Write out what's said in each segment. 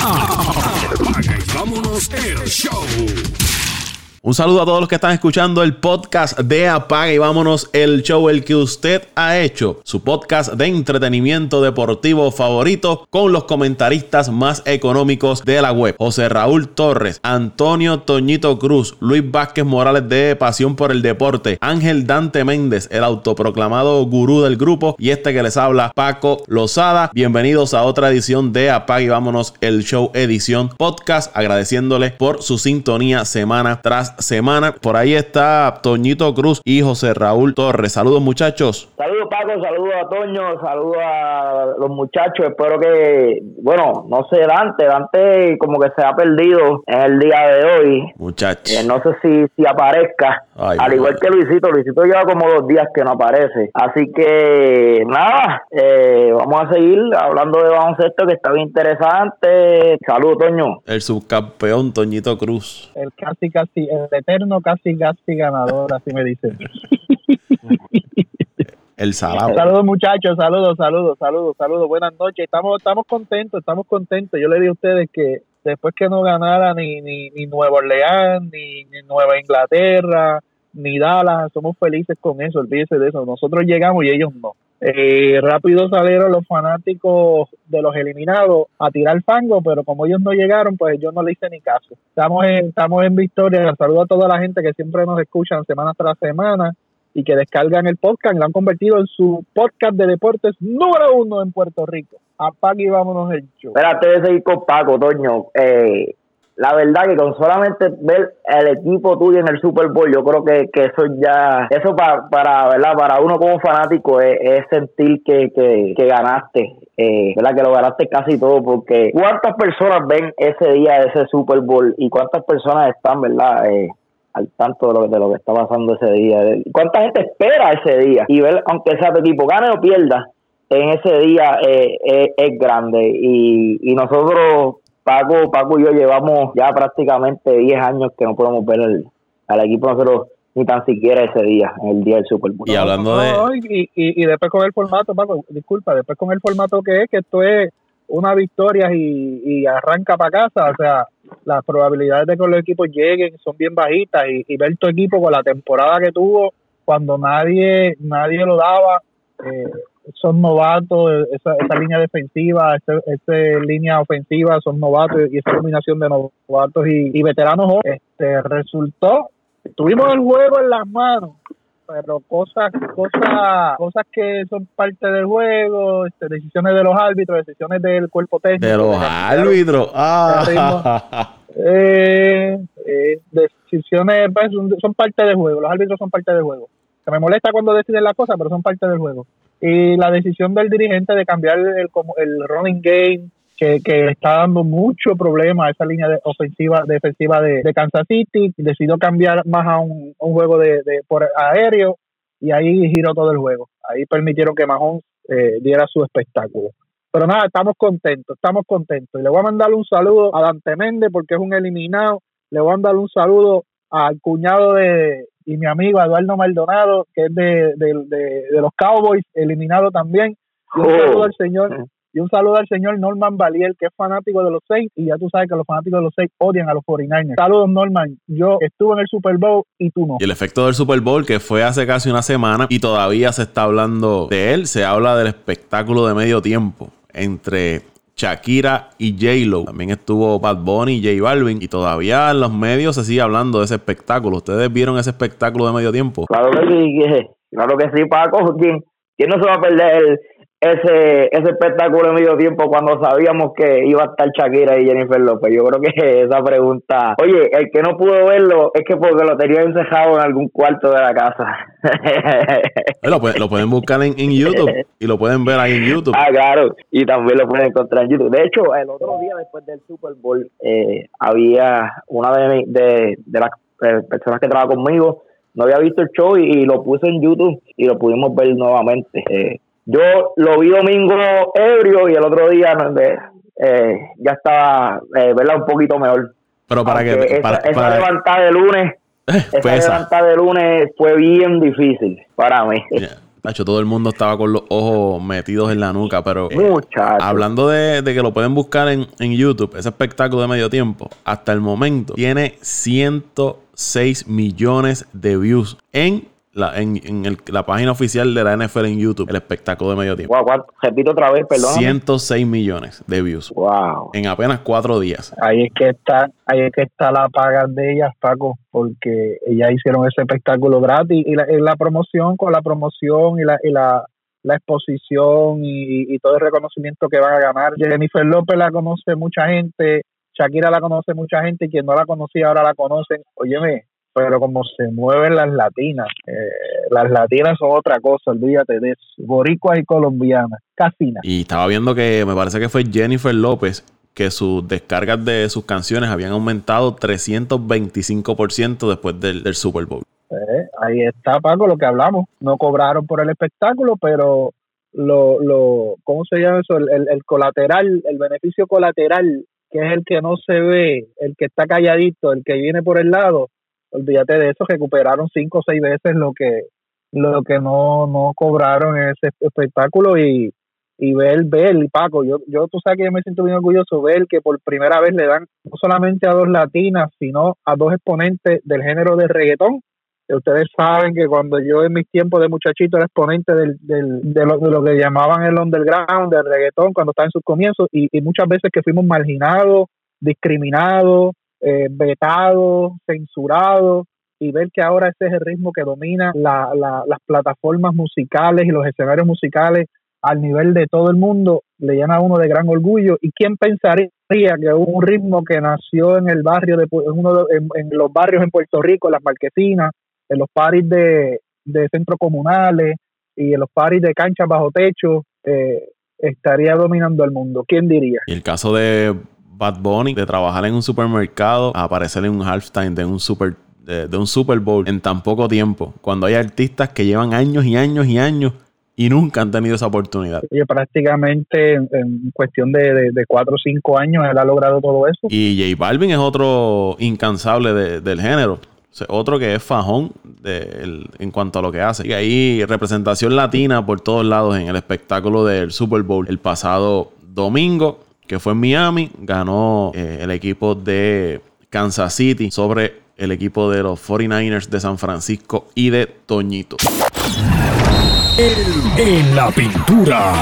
Apaga y vámonos el show. Un saludo a todos los que están escuchando el podcast de Apaga y vámonos el show, el que usted ha hecho, su podcast de entretenimiento deportivo favorito con los comentaristas más económicos de la web. José Raúl Torres, Antonio Toñito Cruz, Luis Vázquez Morales de Pasión por el Deporte, Ángel Dante Méndez, el autoproclamado gurú del grupo y este que les habla, Paco Lozada. Bienvenidos a otra edición de Apaga y vámonos el show edición podcast, agradeciéndole por su sintonía semana tras semana. Por ahí está Toñito Cruz y José Raúl Torres. Saludos muchachos. Saludos Paco, saludos a Toño, saludos a los muchachos. Espero que, bueno, no sé Dante, Dante como que se ha perdido en el día de hoy. Muchachos. Eh, no sé si, si aparezca. Al igual que Luisito, Luisito lleva como dos días que no aparece. Así que nada, eh, vamos a seguir hablando de baloncesto que está bien interesante. Saludos Toño. El subcampeón Toñito Cruz. El casi casi el eterno casi casi ganador, así me dicen. El salado. Saludos muchachos, saludos, saludos, saludos, saludos. Buenas noches. Estamos, estamos contentos, estamos contentos. Yo le dije a ustedes que después que no ganara ni, ni, ni Nueva Orleans, ni, Nueva Inglaterra, ni Dallas, somos felices con eso, olvídese de eso. Nosotros llegamos y ellos no. Eh, rápido salieron los fanáticos de los eliminados a tirar fango, pero como ellos no llegaron, pues yo no le hice ni caso. Estamos en, estamos en victoria. Saludo a toda la gente que siempre nos escuchan semana tras semana y que descargan el podcast, lo han convertido en su podcast de deportes número uno en Puerto Rico. Apague y vámonos el show. Espérate de seguir con Paco, Toño. Eh, la verdad que con solamente ver el equipo tuyo en el Super Bowl, yo creo que, que eso ya, eso para, para, ¿verdad? para uno como fanático es, sentir que, que, ganaste, eh, ¿verdad? Que lo ganaste casi todo, porque ¿cuántas personas ven ese día ese Super Bowl y cuántas personas están, ¿verdad? Eh, al tanto de lo, de lo que está pasando ese día. ¿Cuánta gente espera ese día? Y ver, aunque sea de tipo gane o pierda, en ese día eh, es grande. Y, y nosotros Paco, Paco y yo llevamos ya prácticamente 10 años que no podemos ver al equipo nosotros ni tan siquiera ese día, el día del Super Bowl. Y hablando de... y, y, después con el formato, Paco, disculpa, después con el formato que es, que esto es una victoria y, y arranca para casa, o sea, las probabilidades de que los equipos lleguen son bien bajitas y, y ver tu equipo con la temporada que tuvo cuando nadie nadie lo daba, eh, son novatos, esa, esa línea defensiva, esa, línea ofensiva son novatos y esa combinación de novatos y, veteranos este, resultó, tuvimos el juego en las manos, pero cosas, cosas, cosas que son parte del juego, este, decisiones de los árbitros, decisiones del cuerpo técnico. De los árbitros, ah. Eh, eh, decisiones pues, son parte del juego, los árbitros son parte del juego. Que me molesta cuando deciden las cosas, pero son parte del juego y la decisión del dirigente de cambiar el, el running game que, que está dando mucho problema a esa línea de ofensiva defensiva de, de Kansas City decidió cambiar más a un, juego de, de, por aéreo y ahí giró todo el juego. Ahí permitieron que Mahomes eh, diera su espectáculo. Pero nada estamos contentos estamos contentos. Y le voy a mandar un saludo a Dante Méndez porque es un eliminado. Le voy a mandar un saludo al cuñado de, y mi amigo Eduardo Maldonado, que es de, los Cowboys, eliminado también. Y un oh. saludo al señor. Y un saludo al señor Norman Valier, que es fanático de los seis, y ya tú sabes que los fanáticos de los seis odian a los 49ers. Saludos, Norman. Yo estuve en el Super Bowl y tú no. Y el efecto del Super Bowl, que fue hace casi una semana, y todavía se está hablando de él, se habla del espectáculo de medio tiempo entre Shakira y J-Lo. También estuvo Bad Bunny y J Balvin. Y todavía en los medios se sigue hablando de ese espectáculo. ¿Ustedes vieron ese espectáculo de medio tiempo? Claro que sí, claro que sí, Paco. ¿Quién, quién no se va a perder ese, ese espectáculo en medio tiempo cuando sabíamos que iba a estar Shakira y Jennifer López? Yo creo que esa pregunta, oye, el que no pudo verlo es que porque lo tenía encejado en algún cuarto de la casa. lo, pueden, buscar en, YouTube y lo pueden ver ahí en YouTube. Ah, claro, y también lo pueden encontrar en YouTube. De hecho, el otro día después del Super Bowl, eh, había una de, de, de las eh, personas que trabaja conmigo, no había visto el show y, lo puse en YouTube y lo pudimos ver nuevamente. Eh, yo lo vi domingo ebrio y el otro día eh, ya estaba, eh, ¿verdad? Un poquito mejor. Pero para que... esa, levantada de lunes, esa levantada de lunes fue bien difícil para mí. Tacho, todo el mundo estaba con los ojos metidos en la nuca, pero eh, hablando de, de que lo pueden buscar en, en YouTube, ese espectáculo de medio tiempo, hasta el momento tiene 106 millones de views en la, en, en el- la página oficial de la NFL en YouTube, el espectáculo de medio tiempo. Guau, repito otra vez, perdón. 106 millones de views Wow. en apenas cuatro días. Ahí es que está, ahí es que está la paga de ellas, Paco, porque ellas hicieron ese espectáculo gratis y la, y la promoción con la promoción y la, y la, la exposición y, y todo el reconocimiento que van a ganar. Jennifer López la conoce mucha gente, Shakira la conoce mucha gente y quien no la conocía ahora la conocen. Óyeme, pero como se mueven las latinas, eh, las latinas son otra cosa, olvídate de eso. Boricuas y colombianas, casi nada. Y estaba viendo que me parece que fue Jennifer López que sus descargas de sus canciones habían aumentado 325% después del, del Super Bowl. Eh, ahí está, Paco, lo que hablamos. No cobraron por el espectáculo, pero lo, lo ¿cómo se llama eso? El, el- el colateral, el beneficio colateral, que es el que no se ve, el que está calladito, el que viene por el lado, olvídate de eso, recuperaron cinco o seis veces lo que lo que no, no cobraron en ese espectáculo y, y ver, ver, Paco, yo, yo tú sabes que yo me siento bien orgulloso ver que por primera vez le dan no solamente a dos latinas, sino a dos exponentes del género de reggaetón, ustedes saben que cuando yo en mis tiempos de muchachito era exponente del, del- de, lo, de lo que llamaban el underground, del reggaetón, cuando estaba en sus comienzos, y, y muchas veces que fuimos marginados, discriminados, eh, vetados, censurados, y ver que ahora ese es el ritmo que domina la- la- las plataformas musicales y los escenarios musicales al nivel de todo el mundo, le llena a uno de gran orgullo. ¿Y quién pensaría que un ritmo que nació en el barrio, de, en, uno de- en, los barrios en Puerto Rico, en las marquesinas, en los paris de, de centros comunales y en los paris de canchas bajo techo, eh, estaría dominando el mundo? ¿Quién diría? El caso de Bad Bunny, de trabajar en un supermercado, a aparecer en un halftime de un super de, de un Super Bowl en tan poco tiempo, cuando hay artistas que llevan años y años y años y nunca han tenido esa oportunidad. Oye, prácticamente en, en cuestión de, de, de cuatro o cinco años él ha logrado todo eso. Y J Balvin es otro incansable de- del género. O sea, otro que es fajón el- en cuanto a lo que hace. Y ahí representación latina por todos lados en el espectáculo del Super Bowl el pasado domingo, que fue en Miami. Ganó eh, el equipo de Kansas City sobre el equipo de los 49ers de San Francisco y de Toñito. En la pintura.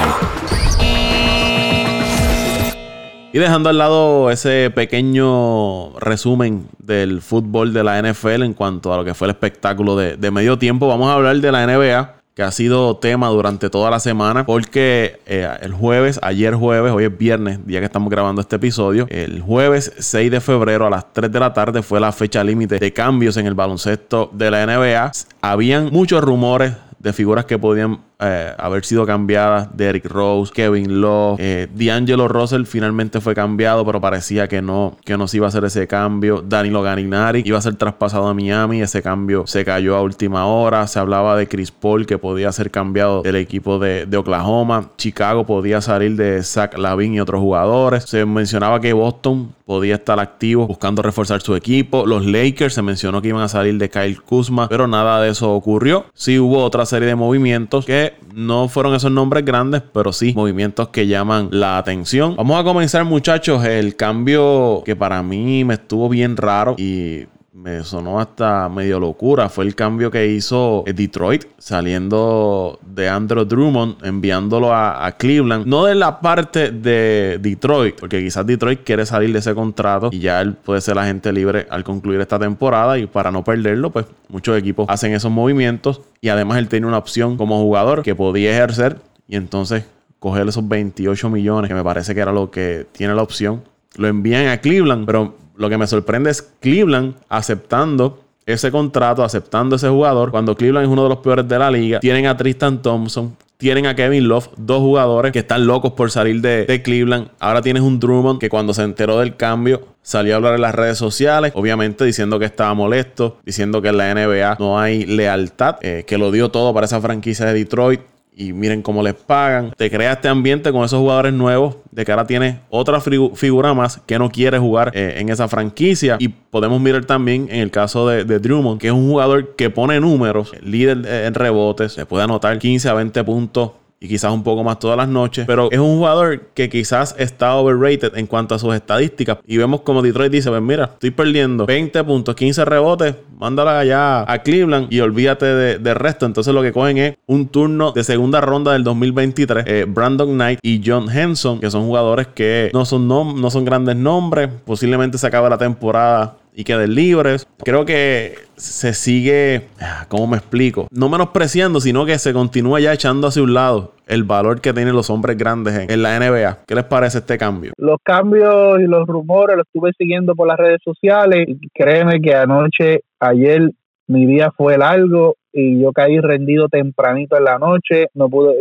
Y dejando al lado ese pequeño resumen del fútbol de la NFL en cuanto a lo que fue el espectáculo de, de medio tiempo, vamos a hablar de la NBA, que ha sido tema durante toda la semana, porque eh, el jueves, ayer jueves, hoy es viernes, día que estamos grabando este episodio, el jueves 6 de febrero a las 3 de la tarde fue la fecha límite de cambios en el baloncesto de la NBA. Habían muchos rumores de figuras que podían eh, haber sido cambiadas. Derrick Rose, Kevin Love, eh, D'Angelo Russell finalmente fue cambiado, pero parecía que no, que no se iba a hacer ese cambio. Danilo Gallinari iba a ser traspasado a Miami. Ese cambio se cayó a última hora. Se hablaba de Chris Paul que podía ser cambiado del equipo de, de Oklahoma. Chicago podía salir de Zach Lavin y otros jugadores. Se mencionaba que Boston podía estar activo buscando reforzar su equipo. Los Lakers se mencionó que iban a salir de Kyle Kuzma, pero nada de eso ocurrió. Sí hubo otra serie de movimientos que no fueron esos nombres grandes, pero sí movimientos que llaman la atención. Vamos a comenzar, muchachos, el cambio que para mí me estuvo bien raro y me sonó hasta medio locura. Fue el cambio que hizo Detroit saliendo de Andrew Drummond, enviándolo a, a Cleveland. No de la parte de Detroit, porque quizás Detroit quiere salir de ese contrato y ya él puede ser agente libre al concluir esta temporada. Y para no perderlo, pues muchos equipos hacen esos movimientos. Y además él tiene una opción como jugador que podía ejercer. Y entonces coger esos 28 millones, que me parece que era lo que tiene la opción. Lo envían a Cleveland, pero lo que me sorprende es Cleveland aceptando ese contrato, aceptando ese jugador, cuando Cleveland es uno de los peores de la liga. Tienen a Tristan Thompson, tienen a Kevin Love, dos jugadores que están locos por salir de, Cleveland. Ahora tienes un Drummond que cuando se enteró del cambio salió a hablar en las redes sociales, obviamente diciendo que estaba molesto, diciendo que en la NBA no hay lealtad, eh, que lo dio todo para esa franquicia de Detroit y miren cómo les pagan. Te crea este ambiente con esos jugadores nuevos de que ahora tiene otra figura más que no quiere jugar eh, en esa franquicia. Y podemos mirar también en el caso de, de, Drummond, que es un jugador que pone números, líder en rebotes, se puede anotar 15 a 20 puntos y quizás un poco más todas las noches. Pero es un jugador que quizás está overrated en cuanto a sus estadísticas. Y vemos como Detroit dice: Pues mira, estoy perdiendo 20 puntos, 15 rebotes, mándala allá a Cleveland y olvídate de, resto. Entonces lo que cogen es un turno de segunda ronda del 2023. Eh, Brandon Knight y John Henson, que son jugadores que no son, no son grandes nombres. Posiblemente se acabe la temporada y queden libres. Creo que se sigue, ah, ¿cómo me explico? No menospreciando, sino que se continúa ya echando hacia un lado el valor que tienen los hombres grandes en, la NBA. ¿Qué les parece este cambio? Los cambios y los rumores los estuve siguiendo por las redes sociales créeme que anoche, ayer, mi día fue largo y yo caí rendido tempranito en la noche, no pude,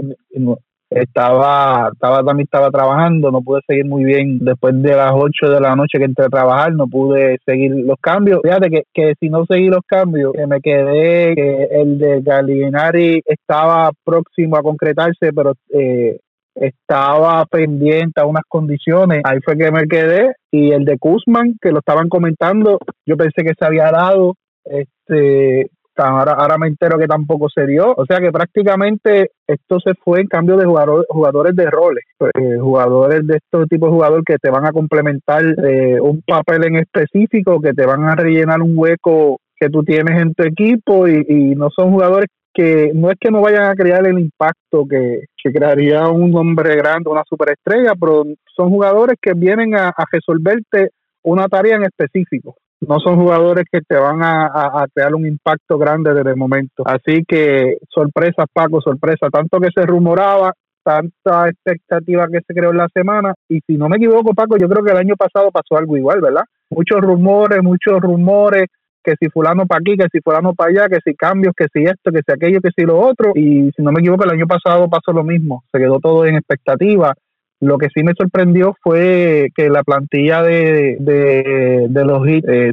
estaba, estaba también estaba trabajando, no pude seguir muy bien. Después de las 8 de la noche que entré a trabajar, no pude seguir los cambios. Fíjate que, que si no seguí los cambios, que me quedé, que el de Gallinari estaba próximo a concretarse, pero eh, estaba pendiente a unas condiciones, ahí fue que me quedé, y el de Kuzman, que lo estaban comentando, yo pensé que se había dado, este Ahora, ahora me entero que tampoco se dio. O sea que prácticamente esto se fue en cambio de jugadores de roles, eh, jugadores de estos tipos de jugadores que te van a complementar eh, un papel en específico, que te van a rellenar un hueco que tú tienes en tu equipo y, no son jugadores que no es que no vayan a crear el impacto que, crearía un hombre grande, una superestrella, pero son jugadores que vienen a resolverte una tarea en específico no son jugadores que te van a, crear un impacto grande desde el momento. Así que sorpresa, Paco, sorpresa. Tanto que se rumoraba, tanta expectativa que se creó en la semana. Y si no me equivoco, Paco, yo creo que el año pasado pasó algo igual, ¿verdad? Muchos rumores, muchos rumores, que si fulano para aquí, que si fulano para allá, que si cambios, que si esto, que si aquello, que si lo otro. Y si no me equivoco, el año pasado pasó lo mismo. Se quedó todo en expectativa. Lo que sí me sorprendió fue que la plantilla de, de, los hits eh,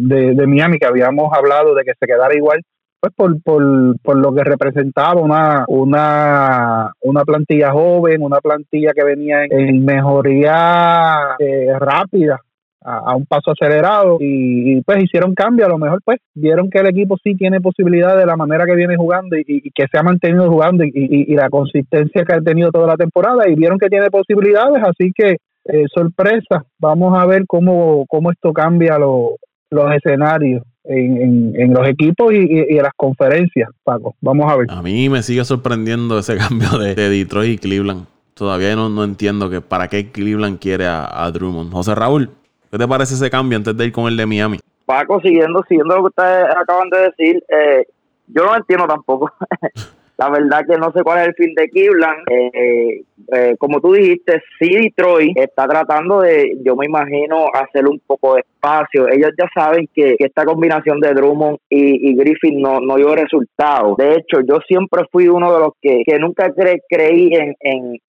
de, de, Miami, que habíamos hablado de que se quedara igual, pues por, por, por lo que representaba una, una, una plantilla joven, una plantilla que venía en, mejoría eh, rápida a, un paso acelerado y, pues hicieron cambio, a lo mejor pues vieron que el equipo sí tiene posibilidad de la manera que viene jugando y, que se ha mantenido jugando y, la consistencia que ha tenido toda la temporada y vieron que tiene posibilidades, así que eh, sorpresa, vamos a ver cómo, cómo esto cambia los escenarios. En, en, los equipos y, en las conferencias, Paco. Vamos a ver. A mí me sigue sorprendiendo ese cambio de, Detroit y Cleveland. Todavía no, no entiendo que para qué Cleveland quiere a, a Drummond. José Raúl, ¿Qué te parece ese cambio antes de ir con el de Miami? Paco, siguiendo, siguiendo lo que ustedes acaban de decir, eh, yo no entiendo tampoco. La verdad que no sé cuál es el fin de Cleveland. Eh, eh, como tú dijiste, sí Detroit está tratando de, yo me imagino, hacer un poco de espacio. Ellos ya saben que, esta combinación de Drummond y, Griffin no, no dio resultados. De hecho, yo siempre fui uno de los que, nunca creí en,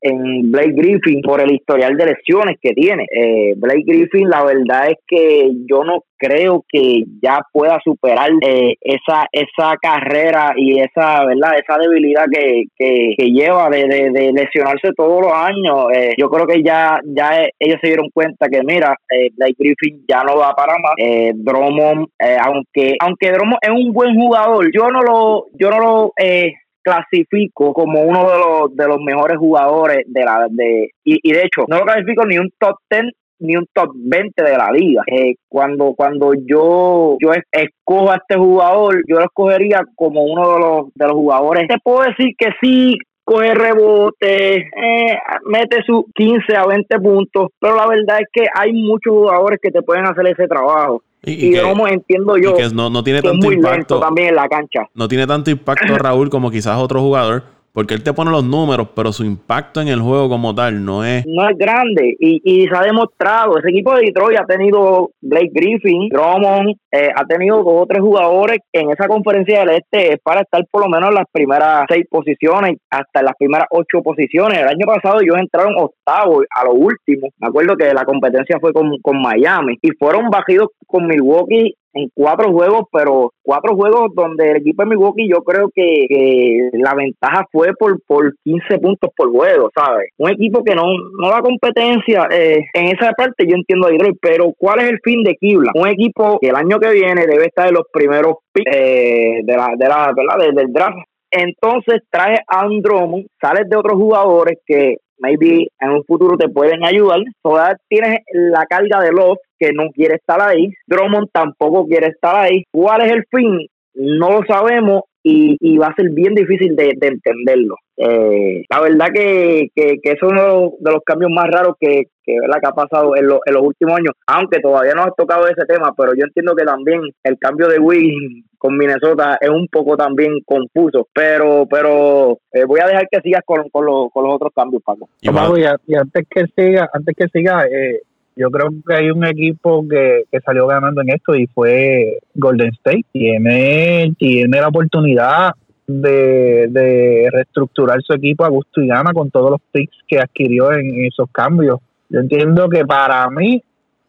en, Blake Griffin por el historial de lesiones que tiene. Eh, Blake Griffin, la verdad es que yo no creo que ya pueda superar eh, esa esa carrera y esa verdad esa debilidad que, que, lleva de, de, lesionarse todos los años eh, yo creo que ya ya ellos se dieron cuenta que mira eh, Blake Griffin ya no va para más eh, Drummond eh, aunque aunque Drummond es un buen jugador yo no lo yo no lo clasifico como uno de los de los mejores jugadores de la de y, y de hecho no lo clasifico ni un top 10 ni un top 20 de la liga. Eh, cuando cuando yo yo escojo a este jugador, yo lo escogería como uno de los de los jugadores. Te puedo decir que sí coge rebote, eh, mete sus 15 a 20 puntos, pero la verdad es que hay muchos jugadores que te pueden hacer ese trabajo. Y, como entiendo yo, que no, no tiene tanto impacto también en la cancha. No tiene tanto impacto Raúl como quizás otro jugador porque él te pone los números, pero su impacto en el juego como tal no es... No es grande y, y se ha demostrado. Ese equipo de Detroit ha tenido Blake Griffin, Drummond, eh, ha tenido dos o tres jugadores en esa conferencia del este para estar por lo menos en las primeras seis posiciones, hasta en las primeras ocho posiciones. El año pasado ellos entraron octavos a lo último. Me acuerdo que la competencia fue con, con Miami y fueron bajidos con Milwaukee en cuatro juegos, pero cuatro juegos donde el equipo de Milwaukee yo creo que, la ventaja fue por, por 15 puntos por juego, ¿sabes? Un equipo que no, no da competencia eh, en esa parte, yo entiendo a Detroit, pero ¿cuál es el fin de Kibla? Un equipo que el año que viene debe estar en los primeros picks eh, de la, de la, ¿verdad? del draft entonces trae a Andromo, sales de otros jugadores que maybe en un futuro te pueden ayudar. Todavía tienes la carga de Love que no quiere estar ahí. Drummond tampoco quiere estar ahí. ¿Cuál es el fin? No lo sabemos y, va a ser bien difícil de, entenderlo. Eh, la verdad que, que, que es uno de los cambios más raros que, que, ¿verdad? que ha pasado en, en los últimos años, aunque todavía no has tocado ese tema, pero yo entiendo que también el cambio de Wiggins con Minnesota es un poco también confuso, pero pero eh, voy a dejar que sigas con, con, los, con los otros cambios, Paco. Y, y, antes que siga, antes que siga, eh, yo creo que hay un equipo que, que salió ganando en esto y fue Golden State. Tiene, tiene la oportunidad de, de reestructurar su equipo a gusto y gana con todos los picks que adquirió en esos cambios. Yo entiendo que para mí,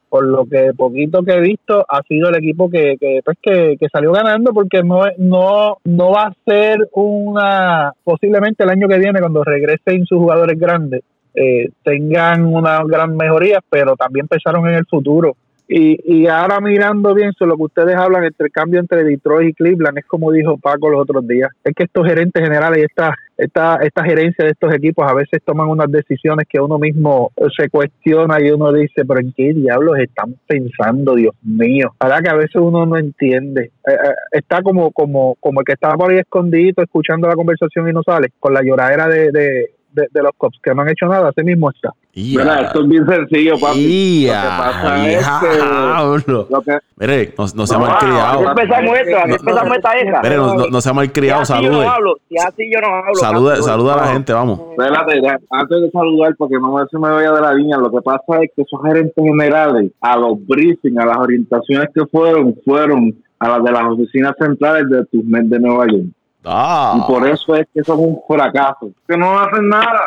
por lo que poquito que he visto, ha sido el equipo que, que, pues que, salió ganando porque no, no, no va a ser una, posiblemente el año que viene cuando regresen sus jugadores grandes, eh, tengan una gran mejoría, pero también pensaron en el futuro. Y, y ahora mirando bien sobre lo que ustedes hablan, entre el cambio entre Detroit y Cleveland, es como dijo Paco los otros días, es que estos gerentes generales y esta, esta, esta gerencia de estos equipos a veces toman unas decisiones que uno mismo se cuestiona y uno dice, pero ¿en qué diablos están pensando, Dios mío? Para que a veces uno no entiende. Eh, eh, está como, como, como el que estaba por ahí escondido escuchando la conversación y no sale, con la lloradera de, de de, los cops que no han hecho nada, así mismo está. Esto es bien sencillo, papi. Lo que pasa es que... Mire, no, no se ha malcriado. Así empezamos empezamos esta hija. Mire, no, no, se ha malcriado, salude. Yo no hablo, si así yo no hablo. Saluda, saluda a la gente, vamos. Espérate, antes de saludar, porque no se me vaya de la línea, lo que pasa es que esos gerentes generales, a los briefings, a las orientaciones que fueron, fueron a las de las oficinas centrales de TUSMED de Nueva York. Ah. Y por eso es que son un fracaso. Que no hacen nada.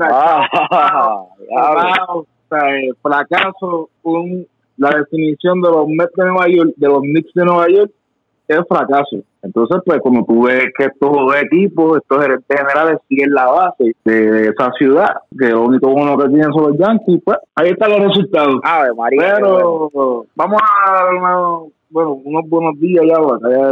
Ah, fracaso, un, la definición de los Mets de Nueva York, de los Knicks de Nueva York, es fracaso. Entonces, pues, como tú ves que estos equipos, estos gerentes generales siguen la base de esa ciudad, que lo único uno que tienen son los Yankees, pues, ahí están los resultados. Pero vamos a dar bueno, unos buenos días ya,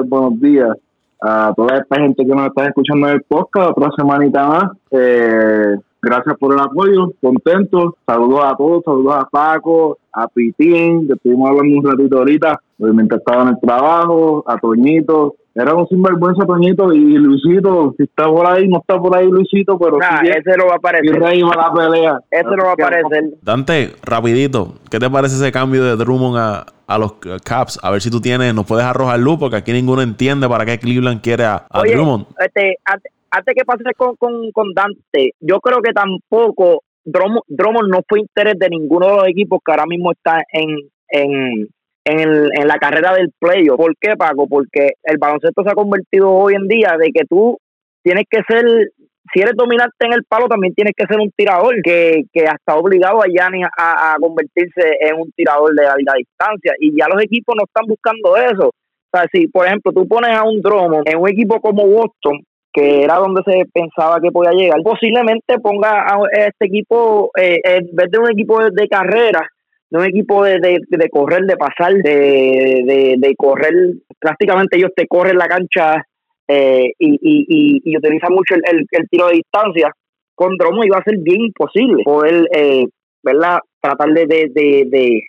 buenos días a toda esta gente que nos está escuchando en el podcast, otra semanita más. Eh, gracias por el apoyo, contentos. Saludos a todos, saludos a Paco, a Pitín, que estuvimos hablando un ratito ahorita, obviamente estaba en el trabajo, a Toñito. Era un sinvergüenza Toñito y Luisito, si está por ahí, no está por ahí Luisito, pero nah, ese no va a aparecer. Y Rey va a la pelea. Ese no va a aparecer. Dante, rapidito, ¿qué te parece ese cambio de Drummond a, a los Caps. A ver si tú tienes, nos puedes arrojar luz, porque aquí ninguno entiende para qué Cleveland quiere a, Drummond. Este, antes, que pase con, con, Dante, yo creo que tampoco Drummond, no fue interés de ninguno de los equipos que ahora mismo está en, en, en, la carrera del playoff. ¿Por qué, Paco? Porque el baloncesto se ha convertido hoy en día de que tú tienes que ser si eres dominante en el palo, también tienes que ser un tirador que, que hasta obligado a Yanni a, convertirse en un tirador de larga distancia. Y ya los equipos no están buscando eso. O sea, si, por ejemplo, tú pones a un Dromo en un equipo como Boston, que era donde se pensaba que podía llegar, posiblemente ponga a este equipo, eh, en vez de un equipo de, carrera, de un equipo de, de, correr, de pasar, de, de, correr, prácticamente ellos te corren la cancha eh, y, y, y, utiliza mucho el, el, tiro de distancia, con Dromo iba a ser bien imposible poder, eh, ¿verdad? Tratar de, de,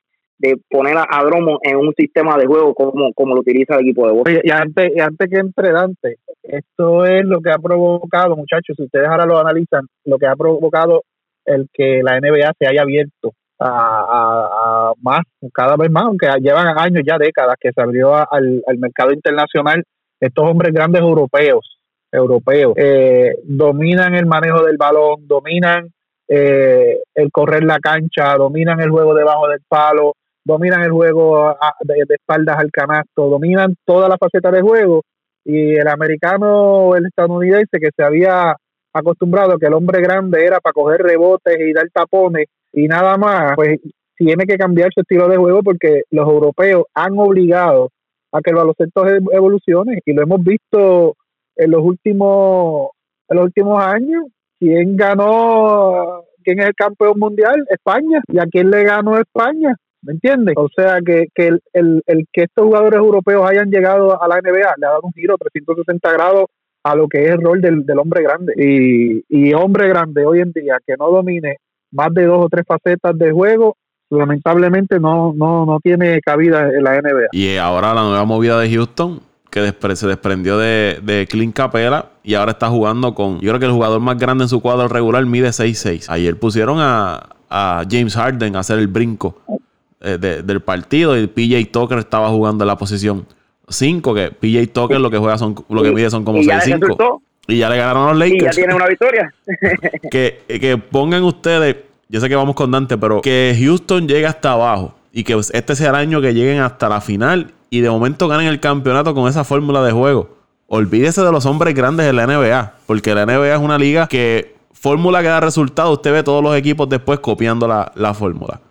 de, poner a, Dromo en un sistema de juego como, como lo utiliza el equipo de Boston. y antes, y antes que entre Dante, esto es lo que ha provocado, muchachos, si ustedes ahora lo analizan, lo que ha provocado el que la NBA se haya abierto a, más, cada vez más, aunque llevan años, ya décadas, que se abrió al, al mercado internacional estos hombres grandes europeos, europeos, eh, dominan el manejo del balón, dominan eh, el correr la cancha, dominan el juego debajo del palo, dominan el juego de, espaldas al canasto, dominan toda la faceta de juego y el americano, el estadounidense que se había acostumbrado que el hombre grande era para coger rebotes y dar tapones y nada más, pues tiene que cambiar su estilo de juego porque los europeos han obligado a que el baloncesto evolucione y lo hemos visto en los últimos en los últimos años. Quién ganó quién es el campeón mundial España. Y a quién le ganó España ¿me entiendes? O sea que, que el, el, el que estos jugadores europeos hayan llegado a la NBA le ha dado un giro 360 grados a lo que es el rol del, del hombre grande y, y hombre grande hoy en día que no domine más de dos o tres facetas de juego lamentablemente no, no, no tiene cabida en la NBA. Y ahora la nueva movida de Houston, que despre- se desprendió de, de Clint Capela y ahora está jugando con. Yo creo que el jugador más grande en su cuadro regular mide 6'6. Ayer pusieron a, a James Harden a hacer el brinco eh, de- del partido y PJ Tucker estaba jugando en la posición 5, que PJ Tucker lo que juega son lo que Y- mide son como y ya le 6'5. resultó. Y ya le ganaron a los Y ya Lakers. tiene una victoria. que, que pongan ustedes, yo sé que vamos con Dante, pero que Houston llegue hasta abajo y que este sea el año que lleguen hasta la final y de momento ganen el campeonato con esa fórmula de juego. Olvídese de los hombres grandes de la NBA, porque la NBA es una liga que fórmula que da resultado, usted ve todos los equipos después copiando la, la fórmula.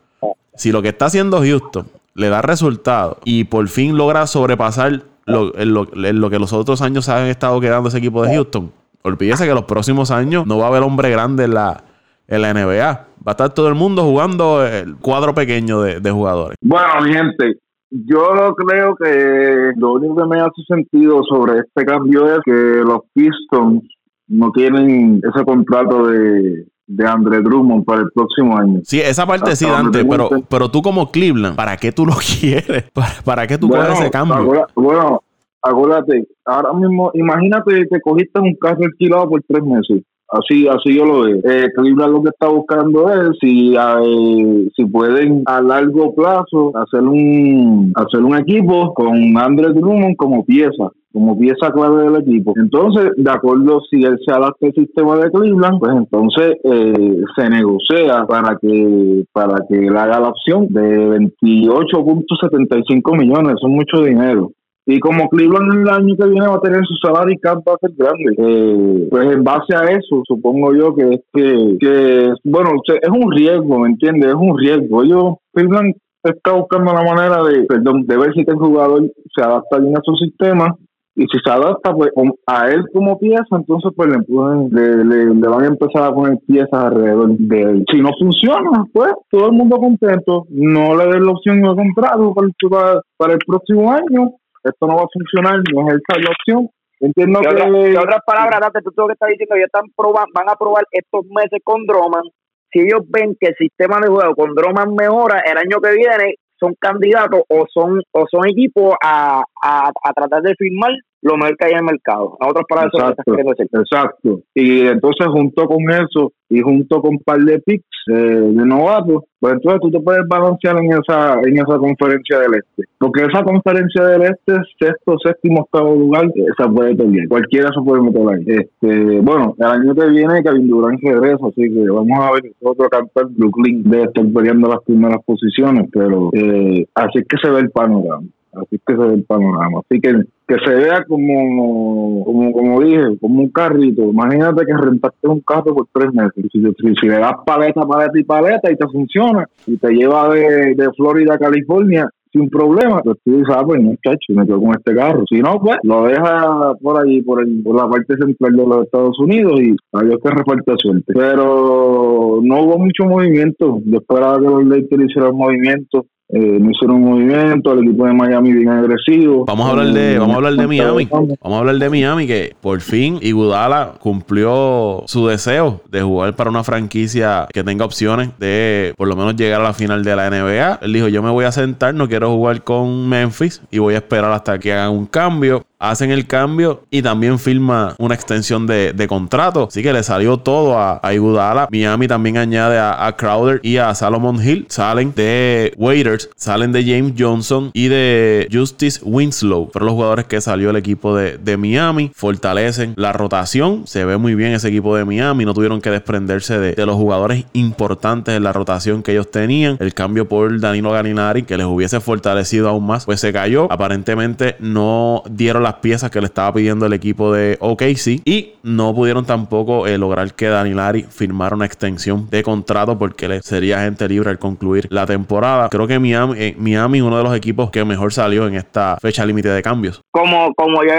Si lo que está haciendo Houston le da resultado y por fin logra sobrepasar lo, lo, lo que los otros años han estado quedando ese equipo de Houston, olvídese que los próximos años no va a haber hombre grande en la, en la NBA. Va a estar todo el mundo jugando el cuadro pequeño de, de jugadores. Bueno, mi gente, yo creo que lo único que me hace sentido sobre este cambio es que los Pistons no tienen ese contrato de, de Andre Drummond para el próximo año. Sí, esa parte sí, Hasta Dante, pero, pero tú como Cleveland, ¿para qué tú lo quieres? ¿Para, para qué tú coges ese cambio? bueno, acuérdate, ahora mismo, imagínate que cogiste un carro alquilado por tres meses. Así, así yo lo veo. Eh, Cleveland lo que está buscando es si, eh, si pueden a largo plazo hacer un hacer un equipo con Andre Drummond como pieza como pieza clave del equipo. Entonces, de acuerdo si él se adapta al sistema de Cleveland, pues entonces eh, se negocia para que para que él haga la opción de 28.75 millones, es mucho dinero. Y como Cleveland el año que viene va a tener su salario cap va a ser grande, eh, pues en base a eso, supongo yo que es que, que bueno, es un riesgo, ¿me entiendes? Es un riesgo. Yo, Cleveland está buscando la manera de, perdón, de ver si este jugador se adapta bien a su sistema y si se adapta pues a él como pieza, entonces pues le, pueden- le, le- le van a empezar a poner piezas alrededor de él. Si no funciona, pues todo el mundo contento, no le den la opción de contrato para el, para, el próximo año, esto no va a funcionar, no es esa la opción. Entiendo De, que... otra- de otras palabras, Dante, tú todo lo que estás diciendo, ellos están proba- van a probar estos meses con Droman. Si ellos ven que el sistema de juego con Droman mejora, el año que viene son candidatos o son o son equipos a, a, a tratar de firmar lo mejor que hay en el mercado. En otras palabras, eso Exacto, queriendo decir. exacto. Y entonces junto con eso y junto con un par de picks eh, de novatos, pues entonces tú te puedes balancear en esa en esa conferencia del este. Porque esa conferencia del este, sexto, séptimo, octavo lugar, esa puede pelear. Cualquiera se puede meter ahí. Este, bueno, el año que viene Kevin Durant regresa, así que vamos a ver otro campeón Brooklyn debe estar peleando las primeras posiciones, pero eh, así es que se ve el panorama. Así es que se ve el panorama. Así que que se vea como, como, como dije, como un carrito. Imagínate que rentaste un carro por tres meses. Si, si, si le das paleta, paleta y paleta y te funciona y te lleva de, de Florida a California sin problema, pues tú dices, ah, pues muchacho, me quedo con este carro. Si no, pues lo deja por ahí, por, el, por la parte central de los Estados Unidos y a Dios que reparta suerte. Pero no hubo mucho movimiento. Yo esperaba que los Lakers hicieran movimiento. Eh, no hicieron un movimiento, el equipo de Miami bien agresivo. Vamos a hablar de, Eh, vamos a hablar de Miami. vamos. A hablar de Miami que por fin Iguodala cumplió su deseo de jugar para una franquicia que tenga opciones de por lo menos llegar a la final de la NBA. Él dijo, yo me voy a sentar, no quiero jugar con Memphis y voy a esperar hasta que hagan un cambio. Hacen el cambio y también firma una extensión de, contrato. Así que le salió todo a, a. Miami también añade a, Crowder y a Salomon Hill. Salen de Waiters, salen de James Johnson y de Justice Winslow. Fueron los jugadores que salió el equipo de, Miami. Fortalecen la rotación. Se ve muy bien ese equipo de Miami. No tuvieron que desprenderse de, de los jugadores importantes en la rotación que ellos tenían. El cambio por Danilo Galinari, que les hubiese fortalecido aún más, pues se cayó. Aparentemente no dieron la las piezas que le estaba pidiendo el equipo de OKC y no pudieron tampoco eh, lograr que Dani Lari firmara una extensión de contrato porque le sería gente libre al concluir la temporada. Creo que Miami, eh, Miami uno de los equipos que mejor salió en esta fecha límite de cambios. Como, como yo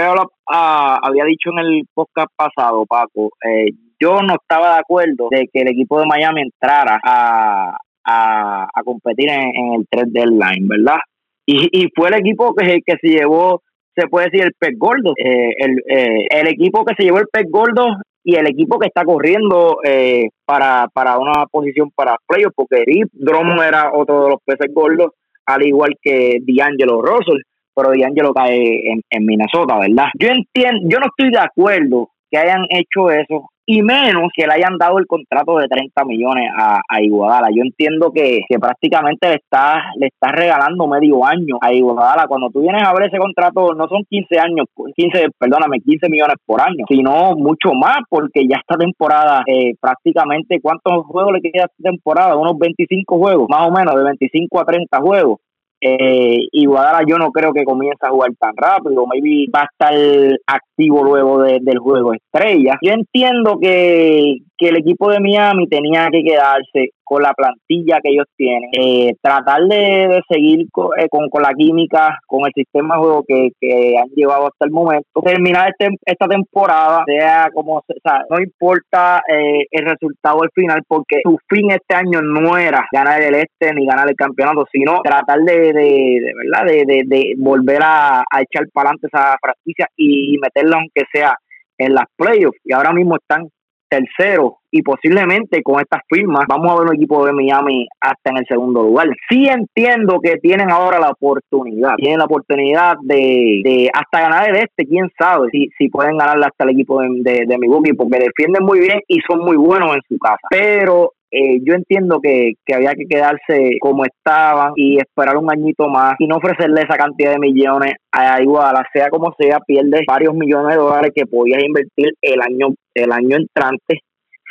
ah, había dicho en el podcast pasado, Paco, eh, yo no estaba de acuerdo de que el equipo de Miami entrara a, a, competir en, el 3 deadline, ¿verdad? Y, y fue el equipo que, que se llevó, se puede decir, el pez gordo. Eh, el, eh, el equipo que se llevó el pez gordo y el equipo que está corriendo eh, para, para una posición para playoffs, porque Rip Drummond era otro de los peces gordos, al igual que D'Angelo Russell, pero D'Angelo cae en, en Minnesota, ¿verdad? Yo entiendo, yo no estoy de acuerdo que hayan hecho eso y menos que le hayan dado el contrato de 30 millones a, a Iguadala. Yo entiendo que, que prácticamente le está le está regalando medio año a Iguadala. Cuando tú vienes a ver ese contrato, no son 15 años, 15, perdóname, 15 millones por año, sino mucho más, porque ya esta temporada, eh, prácticamente, ¿cuántos juegos le queda esta temporada? Unos 25 juegos, más o menos, de 25 a 30 juegos. Eh, y Guadalajara yo no creo que comience a jugar tan rápido, maybe va a estar activo luego del juego estrella. Yo entiendo que, que el equipo de Miami tenía que quedarse con la plantilla que ellos tienen, eh, tratar de, seguir eh, con, con, la química, con el sistema de juego que, que han llevado hasta el momento, terminar este, esta temporada, sea como, o sea, no importa eh, el resultado al final, porque su fin este año no era ganar el este ni ganar el campeonato, sino tratar de, de, verdad, de, de, volver a, echar para adelante esa franquicia y, y meterla aunque sea en las playoffs. Y ahora mismo están tercero y posiblemente con estas firmas vamos a ver un equipo de Miami hasta en el segundo lugar. Sí entiendo que tienen ahora la oportunidad, tienen la oportunidad de, hasta ganar el este, quién sabe si, si pueden ganarle hasta el equipo de, de, de Milwaukee porque defienden muy bien y son muy buenos en su casa. Pero eh, yo entiendo que, que, había que quedarse como estaban y esperar un añito más y no ofrecerle esa cantidad de millones a Iguala, sea como sea, pierdes varios millones de dólares que podías invertir el año, el año entrante.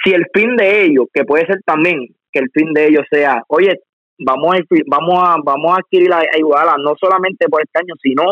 Si el fin de ellos, que puede ser también que el fin de ellos sea, oye, vamos a, vamos a, vamos a adquirir a, Iguala, no solamente por este año, sino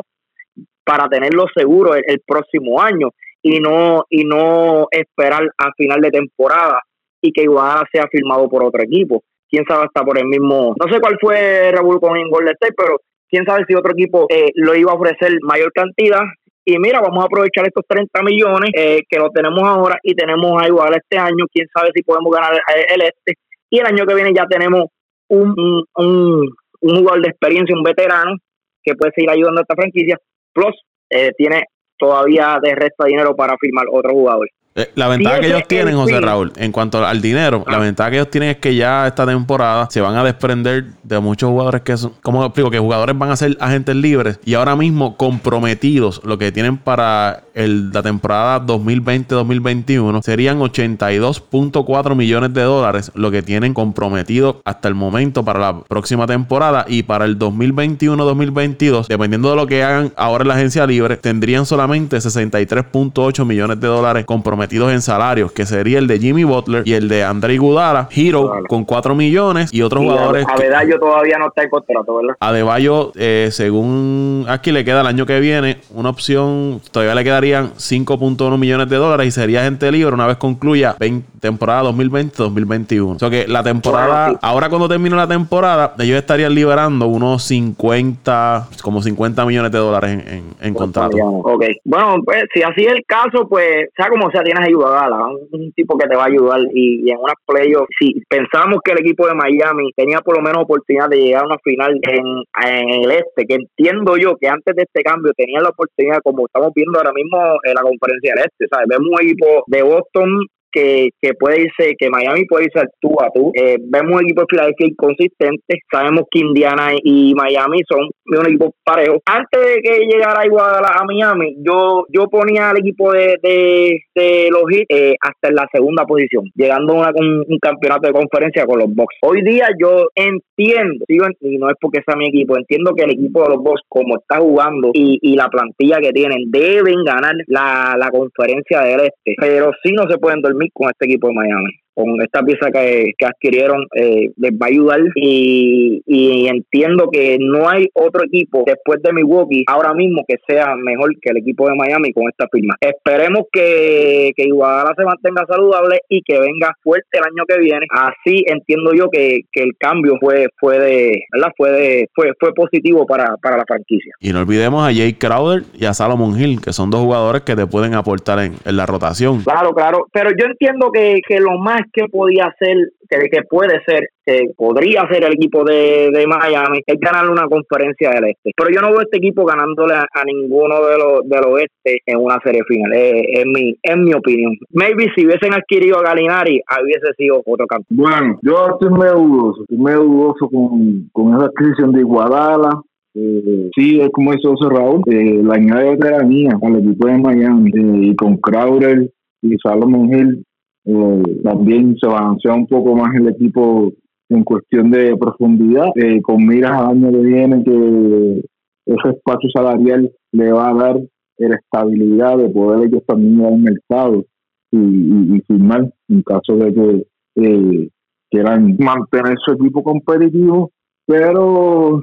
para tenerlo seguro el, el próximo año y no, y no esperar a final de temporada y que Iguadala sea firmado por otro equipo. Quién sabe hasta por el mismo, no sé cuál fue Raúl con Golden State, pero quién sabe si otro equipo eh, lo iba a ofrecer mayor cantidad. Y mira, vamos a aprovechar estos 30 millones eh, que lo tenemos ahora y tenemos a Iguala este año. Quién sabe si podemos ganar el, este. Y el año que viene ya tenemos un, un, un jugador de experiencia, un veterano que puede seguir ayudando a esta franquicia. Plus, eh, tiene todavía de resto de dinero para firmar otro jugador. Eh, la ventaja que ellos tienen, José Raúl, en cuanto al dinero, la ah. ventaja que ellos tienen es que ya esta temporada se van a desprender de muchos jugadores que son, como explico, que jugadores van a ser agentes libres y ahora mismo comprometidos, lo que tienen para el, la temporada 2020-2021 serían 82.4 millones de dólares, lo que tienen comprometido hasta el momento para la próxima temporada y para el 2021-2022, dependiendo de lo que hagan ahora en la agencia libre, tendrían solamente 63.8 millones de dólares comprometidos en salarios, que sería el de Jimmy Butler y el de Andre Gudala, Hero con 4 millones y otros jugadores. Adebayo todavía no está en contrato, ¿verdad? Adebayo, eh, según aquí le queda el año que viene, una opción, todavía le quedarían 5.1 millones de dólares y sería gente libre una vez concluya temporada 2020-2021. O sea que la temporada, ahora cuando termine la temporada, ellos estarían liberando unos 50, como 50 millones de dólares en, en, contrato. Ok, bueno, pues si así es el caso, pues sea como sea, tienes ayuda, un tipo que te va a ayudar y, en unas playoffs, si pensamos que el equipo de Miami tenía por lo menos oportunidad de llegar a una final en, el este, que entiendo yo que antes de este cambio tenía la oportunidad, como estamos viendo ahora mismo en la conferencia del este, ¿sabes? Vemos un equipo de Boston que, que puede irse, que Miami puede irse tú a tú. Eh, vemos un equipo de Filadelfia inconsistente. Sabemos que Indiana y Miami son un equipo parejo. Antes de que llegara a Miami, yo yo ponía al equipo de, de, los Heat eh, hasta en la segunda posición, llegando a un, campeonato de conferencia con los Bucks. Hoy día yo entiendo, y no es porque sea mi equipo, entiendo que el equipo de los Bucks, como está jugando y, y la plantilla que tienen, deben ganar la, la conferencia del este. Pero sí no se pueden dormir con este equipo de Miami. Con esta pieza que, que adquirieron eh, les va a ayudar y, y entiendo que no hay otro equipo después de Milwaukee ahora mismo que sea mejor que el equipo de Miami con esta firma. Esperemos que, que Iguadala se mantenga saludable y que venga fuerte el año que viene. Así entiendo yo que, que el cambio fue fue de, ¿verdad? Fue de, fue fue positivo para, para la franquicia. Y no olvidemos a Jay Crowder y a Salomon Hill, que son dos jugadores que te pueden aportar en, en la rotación. Claro, claro, pero yo entiendo que, que lo más que podía hacer, que, puede ser, que podría ser el equipo de, de Miami, es ganarle una conferencia del este. Pero yo no veo este equipo ganándole a, ninguno de los del oeste en una serie final, es, es mi, es mi opinión. Maybe si hubiesen adquirido a Galinari, hubiese sido otro campeón. Bueno, yo estoy medio dudoso, estoy medio dudoso con, con esa adquisición de Iguadala. Eh, sí, es como hizo Raúl, eh, la añade veteranía al equipo de Miami eh, y con Crowder y Salomon Hill eh, también se balancea un poco más el equipo en cuestión de profundidad, eh, con miras al año que viene que ese espacio salarial le va a dar la estabilidad de poder ellos también ir al mercado y, y, y firmar en caso de que eh, quieran mantener su equipo competitivo, pero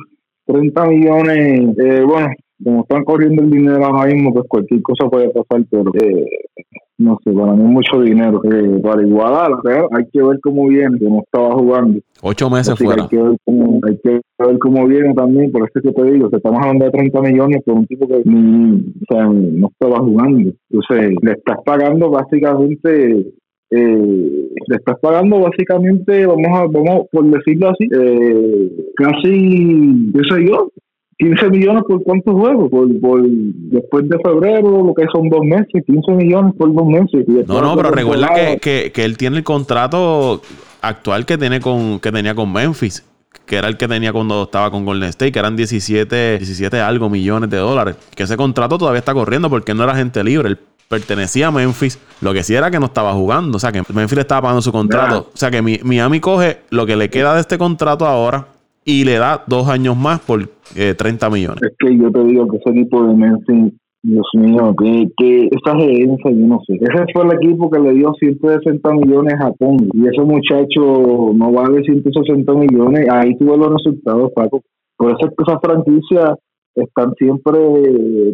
30 millones, eh, bueno, como están corriendo el dinero ahora mismo, pues cualquier cosa puede pasar, pero eh, no sé, para mí es mucho dinero. Eh, para Iguadala, pero hay que ver cómo viene, que no estaba jugando. Ocho meses Así fuera. hay, que ver cómo, hay que ver cómo viene también, por eso es que te digo, que estamos hablando de 30 millones por un tipo que ni, o sea, no estaba jugando. Entonces, le estás pagando básicamente eh, le estás pagando básicamente, vamos a, vamos por decirlo así, eh, casi, qué sé yo, 15 millones por cuántos juegos, por, por después de febrero, lo que son dos meses, 15 millones por dos meses. No, no, pero recuerda que, que, que él tiene el contrato actual que tiene con que tenía con Memphis, que era el que tenía cuando estaba con Golden State, que eran 17, 17 algo millones de dólares. Que ese contrato todavía está corriendo porque no era gente libre, él pertenecía a Memphis. Lo que sí era que no estaba jugando, o sea que Memphis le estaba pagando su contrato. O sea que Mi- Miami coge lo que le queda de este contrato ahora y le da dos años más por eh, 30 millones. Es que yo te digo que ese equipo de Memphis, Dios mío, que, que esa gerencia, yo no sé. Ese fue el equipo que le dio 160 millones a Congo. Y ese muchacho no vale 160 millones. Ahí tuve los resultados, Paco. Por eso es que esas franquicias están siempre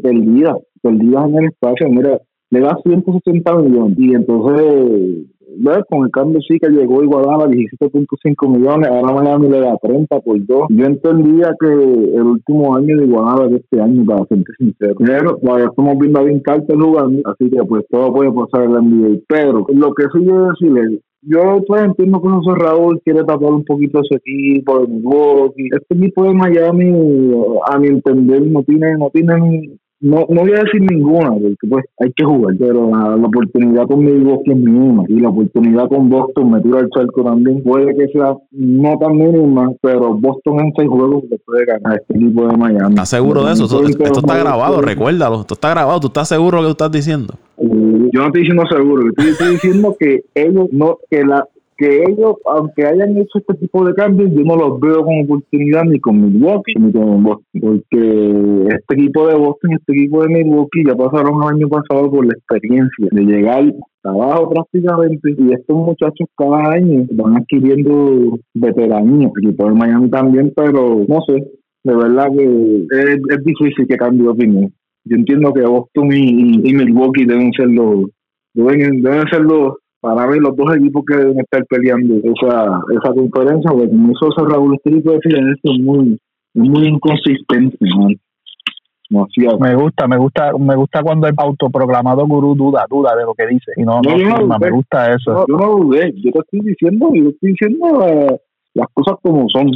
perdidas, perdidas en el espacio. Mira, le da 160 millones. Y entonces, ¿ves? con el cambio sí que llegó Iguadala a 17.5 millones, ahora Miami le da 30 por 2. Yo entendía que el último año de Iguadala de este año, para ser sincero. Pero todavía estamos viendo a Vin Carter jugando, así que pues todo puede pasar en la NBA. Pero lo que sí yo decirle, yo pues entiendo que José Raúl quiere tapar un poquito ese equipo de Milwaukee. Este equipo de Miami, a mi entender, no tiene, no tienen no, no voy a decir ninguna, porque pues hay que jugar, pero la, la oportunidad con Milwaukee es mínima y la oportunidad con Boston me tiro al charco también puede que sea no tan mínima, pero Boston en seis juegos le puede ganar a este equipo de Miami. ¿Estás seguro de eso? Esto, esto está grabado, recuérdalo. Esto está grabado. ¿Tú estás seguro de lo que tú estás diciendo? Yo no estoy diciendo seguro, estoy, estoy diciendo que ellos no, que la que ellos, aunque hayan hecho este tipo de cambios, yo no los veo con oportunidad ni con Milwaukee ni con Boston, porque este equipo de Boston y este equipo de Milwaukee ya pasaron el año pasado por la experiencia de llegar abajo prácticamente y estos muchachos cada año van adquiriendo veteranía, equipo de Miami también, pero no sé, de verdad que es, es difícil que cambie de opinión. Yo entiendo que Boston y, y Milwaukee deben ser los deben, deben ser los para mí los dos equipos que deben estar peleando esa, esa conferencia, porque hizo ese Raúl, tipo de Filadelfia es muy, es muy inconsistente, man. Me gusta, me gusta, me gusta cuando el autoproclamado gurú duda, duda de lo que dice y no, no, No, firma, me gusta eso. Yo no dudé, yo te estoy diciendo, yo estoy diciendo eh, las cosas como son.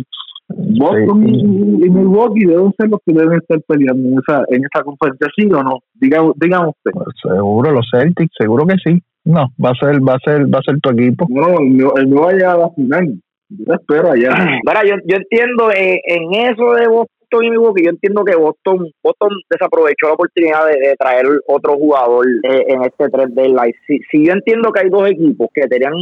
Boston Sí. y, y Milwaukee deben ser los que deben estar peleando en esa, en esa conferencia, ¿sí o no? Digamos, digamos usted. Seguro los Celtics, seguro que sí. No, va a ser, va a ser, va a ser tu equipo. No, el mío, el mío va a llegar a la final. Yo te espero allá. Mira, yo, yo entiendo eh, en eso de Boston y Milwaukee, yo entiendo que Boston Boston desaprovechó la oportunidad de, traer otro jugador eh, en este 3 deadline. Si, si yo entiendo que hay dos equipos que tenían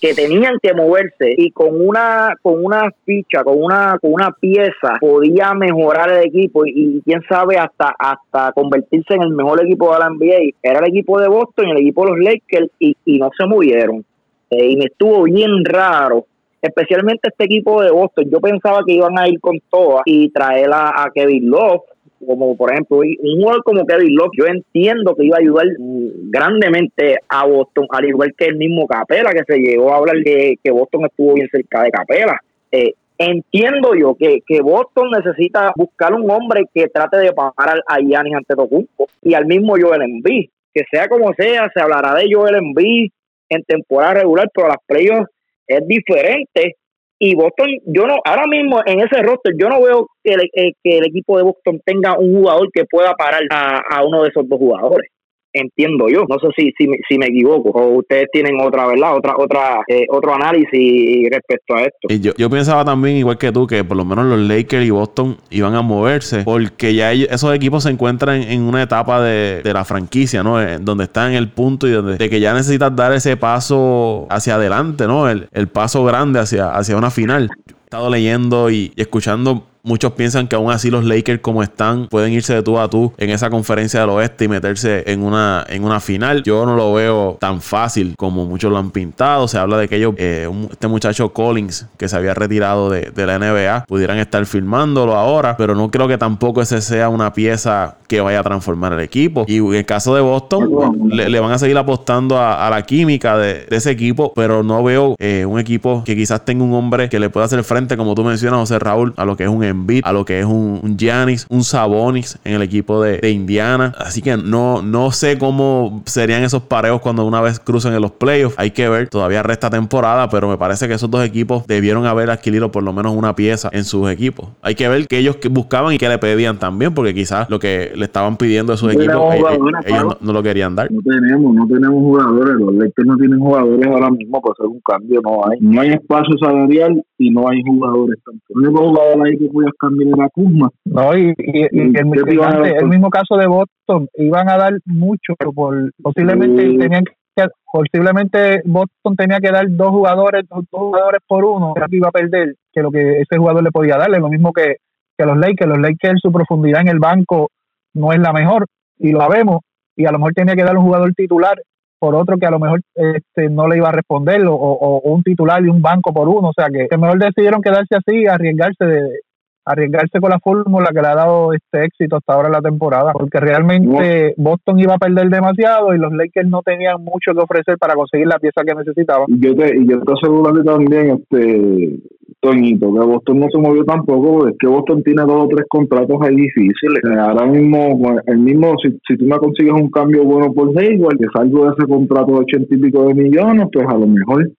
que tenían que moverse y con una con una ficha, con una con una pieza podía mejorar el equipo y, quién sabe hasta hasta convertirse en el mejor equipo de la NBA, era el equipo de Boston el equipo de los Lakers y, y no se movieron eh, y me estuvo bien raro especialmente este equipo de Boston. Yo pensaba que iban a ir con todas y traer a, Kevin Love, como por ejemplo un jugador como Kevin Love, yo entiendo que iba a ayudar grandemente a Boston, al igual que el mismo Capela, que se llegó a hablar de que Boston estuvo bien cerca de Capela. Eh, entiendo yo que, que, Boston necesita buscar un hombre que trate de parar a Giannis Antetokounmpo y al mismo Joel Embiid, que sea como sea, se hablará de Joel Embiid en temporada regular, pero las playoffs es diferente. Y Boston, yo no, ahora mismo en ese roster, yo no veo que el, eh, que el equipo de Boston tenga un jugador que pueda parar a, a uno de esos dos jugadores entiendo yo. No sé si, si, si, me equivoco o ustedes tienen otra, ¿verdad? Otra, otra, eh, otro análisis respecto a esto. Y yo, yo pensaba también, igual que tú, que por lo menos los Lakers y Boston iban a moverse porque ya esos equipos se encuentran en una etapa de, de la franquicia, ¿no? Eh, donde están en el punto y donde de que ya necesitas dar ese paso hacia adelante, ¿no? El, el paso grande hacia, hacia una final. He estado leyendo y escuchando Muchos piensan que aún así los Lakers como están pueden irse de tú a tú en esa conferencia del oeste y meterse en una, en una final. Yo no lo veo tan fácil como muchos lo han pintado. Se habla de que ellos, eh, este muchacho Collins que se había retirado de, la NBA, pudieran estar filmándolo ahora, pero no creo que tampoco ese sea una pieza que vaya a transformar el equipo. Y en el caso de Boston, le, van a seguir apostando a, la química de, ese equipo, pero no veo eh, un equipo que quizás tenga un hombre que le pueda hacer frente, como tú mencionas, José Raúl, a lo que es un a lo que es un Giannis, un, Sabonis en el equipo de, Indiana. Así que no, no sé cómo serían esos pareos cuando una vez crucen en los playoffs. Hay que ver, todavía resta temporada, pero me parece que esos dos equipos debieron haber adquirido por lo menos una pieza en sus equipos. Hay que ver qué ellos buscaban y qué le pedían también, porque quizás lo que le estaban pidiendo a sus equipos, ellos, no, lo querían dar. No tenemos, no tenemos jugadores. Los Lakers no tienen jugadores ahora mismo para hacer un cambio. No hay. No hay espacio salarial y no hay jugadores tampoco. El único jugador ahí que puede cambiar era Kuzma. No, y, el, mismo caso de Boston, iban a dar mucho por posiblemente tenían que posiblemente Boston tenía que dar dos jugadores, dos, jugadores por uno, que iba a perder que lo que ese jugador le podía darle, lo mismo que, que los Lakers, los Lakers su profundidad en el banco no es la mejor y lo sabemos y a lo mejor tenía que dar un jugador titular por otro que a lo mejor este, no le iba a responder, o, un titular y un banco por uno. O sea, que, que mejor decidieron quedarse así, arriesgarse de, arriesgarse con la fórmula que le ha dado este éxito hasta ahora en la temporada, porque realmente Boston iba a perder demasiado y los Lakers no tenían mucho que ofrecer para conseguir la pieza que necesitaban. Y yo te, y yo te aseguro también, este Toñito, que Boston no se movió tampoco, es que Boston tiene dos o tres contratos ahí difíciles. Ahora mismo, el mismo, si, si tú me consigues un cambio bueno por Hayward, que salgo de ese contrato de ochenta y pico de millones, pues a lo mejor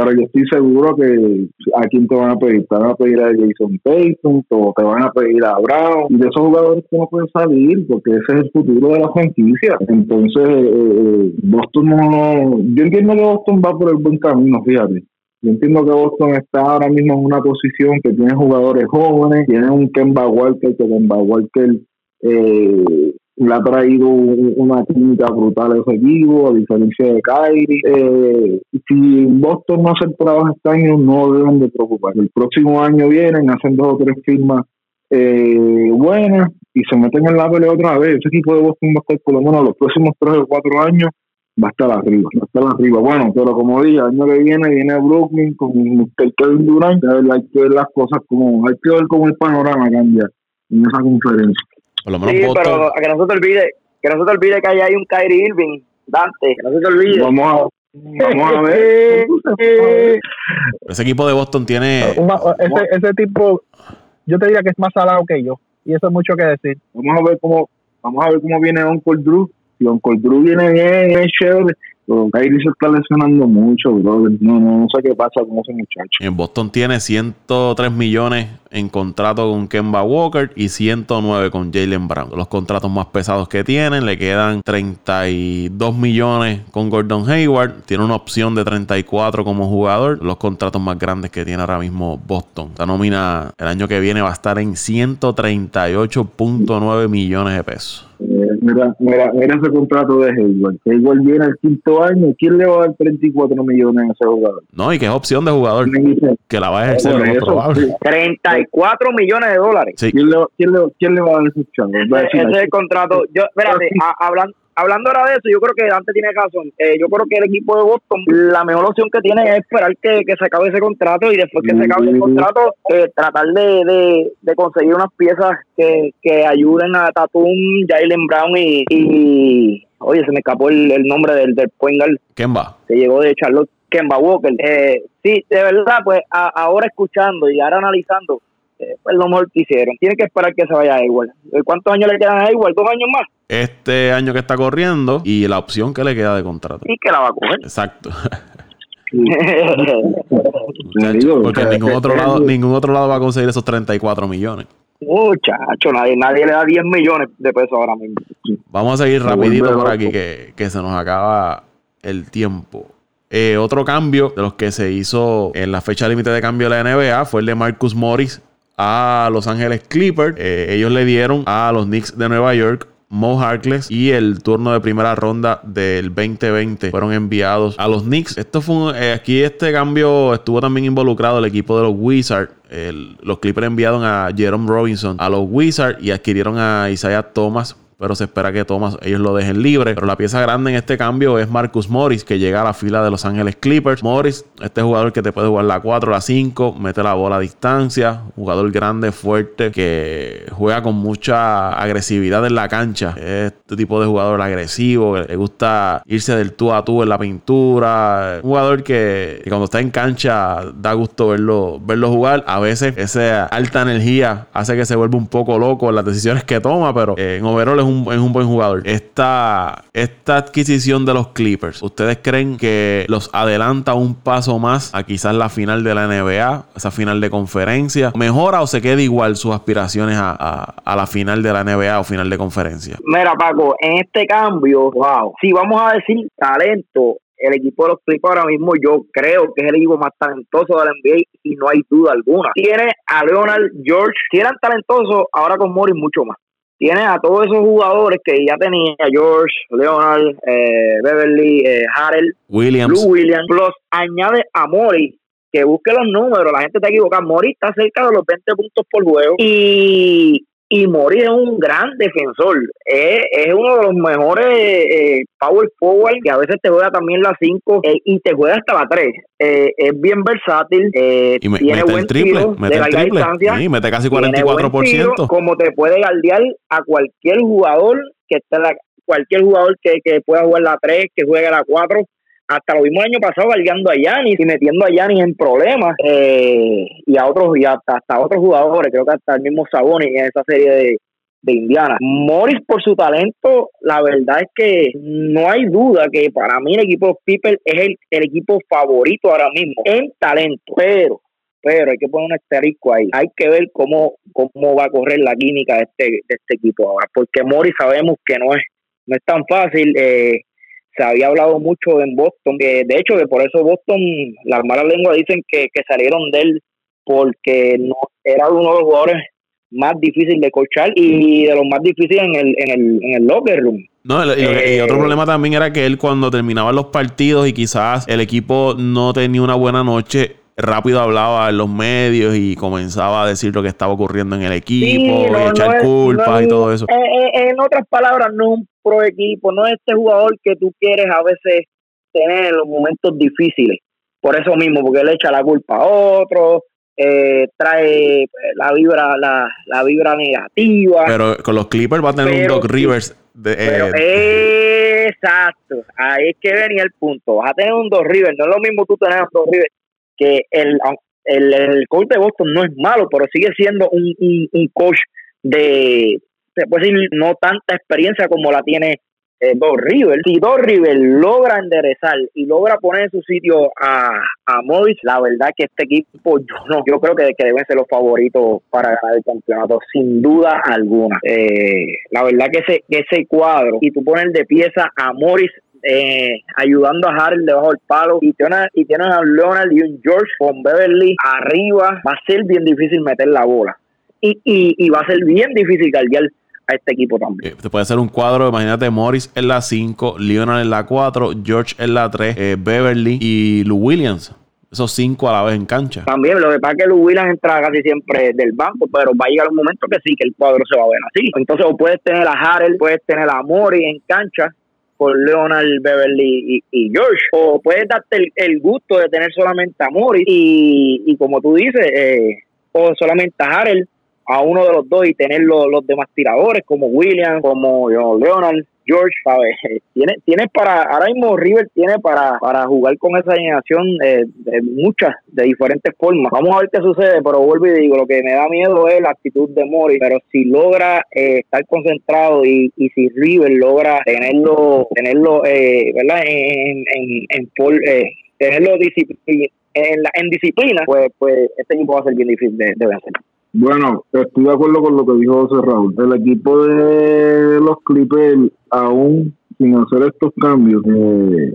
pero yo estoy seguro que a quién te van a pedir, te van a pedir a Jason Tatum o te van a pedir a Brown y de esos jugadores que no pueden salir porque ese es el futuro de la franquicia. Entonces eh, eh, Boston no yo entiendo que Boston va por el buen camino fíjate. Yo entiendo que Boston está ahora mismo en una posición que tiene jugadores jóvenes, tiene un Kemba Walker, que Kemba Walker eh, le ha traído una química brutal a ese equipo, a diferencia de Kyrie. Eh, si Boston no hace el trabajo este año, no deben de preocupar. El próximo año vienen, hacen dos o tres firmas eh, buenas y se meten en la pelea otra vez. Ese equipo de Boston va a estar por lo menos los próximos tres o cuatro años va a estar arriba, va a estar arriba. Bueno, pero como dije, el año que viene viene Brooklyn con Mr. Kevin Durant, hay que ver las cosas como, hay que ver cómo el panorama cambia en esa conferencia sí, pero que no se te olvide, que no se te olvide que ahí hay un Kyrie Irving, Dante, que no se te olvide. Vamos a, vamos a ver. ese equipo de Boston tiene... ese, ese tipo, yo te diría que es más salado que yo, y eso es mucho que decir. Vamos a ver cómo, vamos a ver cómo viene Uncle Drew. Si Uncle Drew viene bien, es chévere Kyrie se está lesionando mucho, brother. No, no, sé qué pasa con ese muchacho. En Boston tiene 103 millones en contrato con Kemba Walker y 109 con Jalen Brown. Los contratos más pesados que tienen. Le quedan 32 millones con Gordon Hayward. Tiene una opción de 34 como jugador. Los contratos más grandes que tiene ahora mismo Boston. La nómina el año que viene va a estar en 138.9 millones de pesos. Eh, mira, mira, mira ese contrato de Hayward. Hayward viene el quinto año. ¿Quién le va a dar 34 millones a ese jugador? No, y que es opción de jugador. Que la va a ejercer lo más probable. 34 millones de dólares. ¿Quién, le, quién, le, ¿Quién, le, va a dar ese Ese es el contrato. Yo, espérate, hablando hablando ahora de eso, yo creo que Dante tiene razón. Eh, yo creo que el equipo de Boston, la mejor opción que tiene es esperar que, que se acabe ese contrato y después que se acabe el contrato, eh, tratar de, de, de conseguir unas piezas que, que ayuden a Tatum, Jalen Brown y, y oye, se me escapó el, el nombre del, del point guard Kemba. que llegó de Charlotte, Kemba Walker. Eh, sí, de verdad, pues a- ahora escuchando y ahora analizando, eh, pues lo mejor que hicieron. Tienen que esperar que se vaya a Hayward. Eh, ¿Cuántos años le quedan a Hayward? ¿Dos años más? Este año que está corriendo y la opción que le queda de contrato. Y que la va a coger. Exacto. Porque ningún otro lado, ningún otro lado va a conseguir esos 34 millones. Muchacho, nadie, nadie le da 10 millones de pesos ahora mismo. Vamos a seguir Se rapidito por aquí que, que se nos acaba el tiempo. Eh, otro cambio de los que se hizo en la fecha límite de cambio de la NBA fue el de Marcus Morris a Los Ángeles Clippers. Eh, ellos le dieron a los Knicks de Nueva York Mo Harkless y el turno de primera ronda del 2020 fueron enviados a los Knicks. Esto fue eh, aquí este cambio estuvo también involucrado el equipo de los Wizards. Los Clippers enviaron a Jerome Robinson a los Wizards y adquirieron a Isaiah Thomas pero se espera que Thomas ellos lo dejen libre. Pero la pieza grande en este cambio es Marcus Morris, que llega a la fila de Los Ángeles Clippers. Morris, este jugador que te puede jugar la 4, la 5, mete la bola a distancia, jugador grande, fuerte, que juega con mucha agresividad en la cancha. Es este tipo de jugador agresivo, que le gusta irse del tú a tú en la pintura. Un jugador que, cuando está en cancha da gusto verlo, verlo jugar. A veces esa alta energía hace que se vuelva un poco loco en las decisiones que toma, pero en overall es es un buen jugador. Esta, esta adquisición de los Clippers, ¿ustedes creen que los adelanta un paso más a quizás la final de la NBA, esa final de conferencia? ¿Mejora o se queda igual sus aspiraciones a, a- a la final de la NBA o final de conferencia? Mira, Paco, en este cambio, wow, si vamos a decir talento, el equipo de los Clippers ahora mismo yo creo que es el equipo más talentoso de la NBA y no hay duda alguna. Tiene a Leonard, George, si eran talentosos, ahora con Morris mucho más. Tiene a todos esos jugadores que ya tenía George, Leonard, eh, Beverly, eh, Harrell, Williams. Blue Williams, plus añade a Morris, que busque los números, la gente está equivocada, Morris está cerca de los 20 puntos por juego y, y Morris es un gran defensor, es, es uno de los mejores eh, power forward que a veces te juega también la 5 eh, y te juega hasta la 3, Eh, es bien versátil, eh, Y me- tiene mete buen el triple, tiro mete de el triple. Sí, mete casi tiene buen 44%. tiro, como te puede guardiar a cualquier jugador que esté en la, cualquier jugador que, que pueda jugar la 3, que juegue la 4. Hasta lo el año pasado guardiando a Yanis y metiendo a Yanis en problemas eh, y a otros y hasta, hasta otros jugadores, creo que hasta el mismo Sabonis en esa serie de, de Indiana. Morris por su talento, la verdad es que no hay duda que para mí el equipo Clippers es el, el equipo favorito ahora mismo en talento, pero pero hay que poner un asterisco ahí. Hay que ver cómo, cómo va a correr la química de este, de este equipo ahora, porque Morris sabemos que no es, no es tan fácil. eh, se había hablado mucho en Boston, que de hecho que por eso Boston, las malas lenguas dicen que, que salieron de él porque no era uno de los jugadores más difíciles de coachar y de los más difíciles en el, en el, en el locker room. No, y, y y Eh, otro problema también era que él cuando terminaban los partidos y quizás el equipo no tenía una buena noche, rápido hablaba en los medios y comenzaba a decir lo que estaba ocurriendo en el equipo Sí, y echar no culpas no y todo eso. eh, eh, en otras palabras, no es un pro equipo, no es este jugador que tú quieres a veces tener en los momentos difíciles. Por eso mismo, porque él echa la culpa a otro, eh, trae la vibra la, la vibra negativa. Pero con los Clippers va a tener Pero- un Doc Rivers. De, Pero, eh, exacto, ahí es que venía el punto. Vas a tener un dos River, no es lo mismo tú tener un dos River que el, el, el coach de Boston no es malo, pero sigue siendo un, un, coach de, se puede decir, no tanta experiencia como la tiene eh, Doc River. Si Doc River logra enderezar y logra poner en su sitio a, a Morris, la verdad que este equipo, yo no, yo creo que, que deben ser los favoritos para ganar el campeonato, sin duda alguna. Eh, la verdad que ese, que ese cuadro, y tú pones de pieza a Morris eh, ayudando a Harrell debajo del palo y tienes, y tienes a Leonard y un George con Beverly arriba, va a ser bien difícil meter la bola. Y, y, y va a ser bien difícil guardiar a este equipo también. eh, te puede hacer un cuadro, imagínate Morris en la 5, Leonard en la 4, George en la 3, eh, Beverly y Lou Williams. Esos cinco a la vez en cancha. También lo que pasa es que Lou Williams entra casi siempre del banco, pero va a llegar un momento que sí, que el cuadro se va a ver así. Entonces, o puedes tener a Harrell, puedes tener a Mori en cancha, por Leonard, Beverly y, George. O puedes darte el, gusto de tener solamente a Morris y, y como tú dices, eh, o solamente a Harrell a uno de los dos y tener los, los demás tiradores como William, como Leonard, George, ¿sabes? Tiene, tiene para, ahora mismo River tiene para, para jugar con esa generación eh, de muchas, de diferentes formas. Vamos a ver qué sucede, pero vuelvo y digo, lo que me da miedo es la actitud de Mori, pero si logra eh, estar concentrado y, y si River logra tenerlo, tenerlo, eh, ¿verdad? En, en, en, tenerlo disciplina, en, la, en disciplina, pues, pues este equipo va a ser bien difícil de, de vencer. Bueno, estoy de acuerdo con lo que dijo José Raúl. El equipo de los Clippers aún sin hacer estos cambios, eh,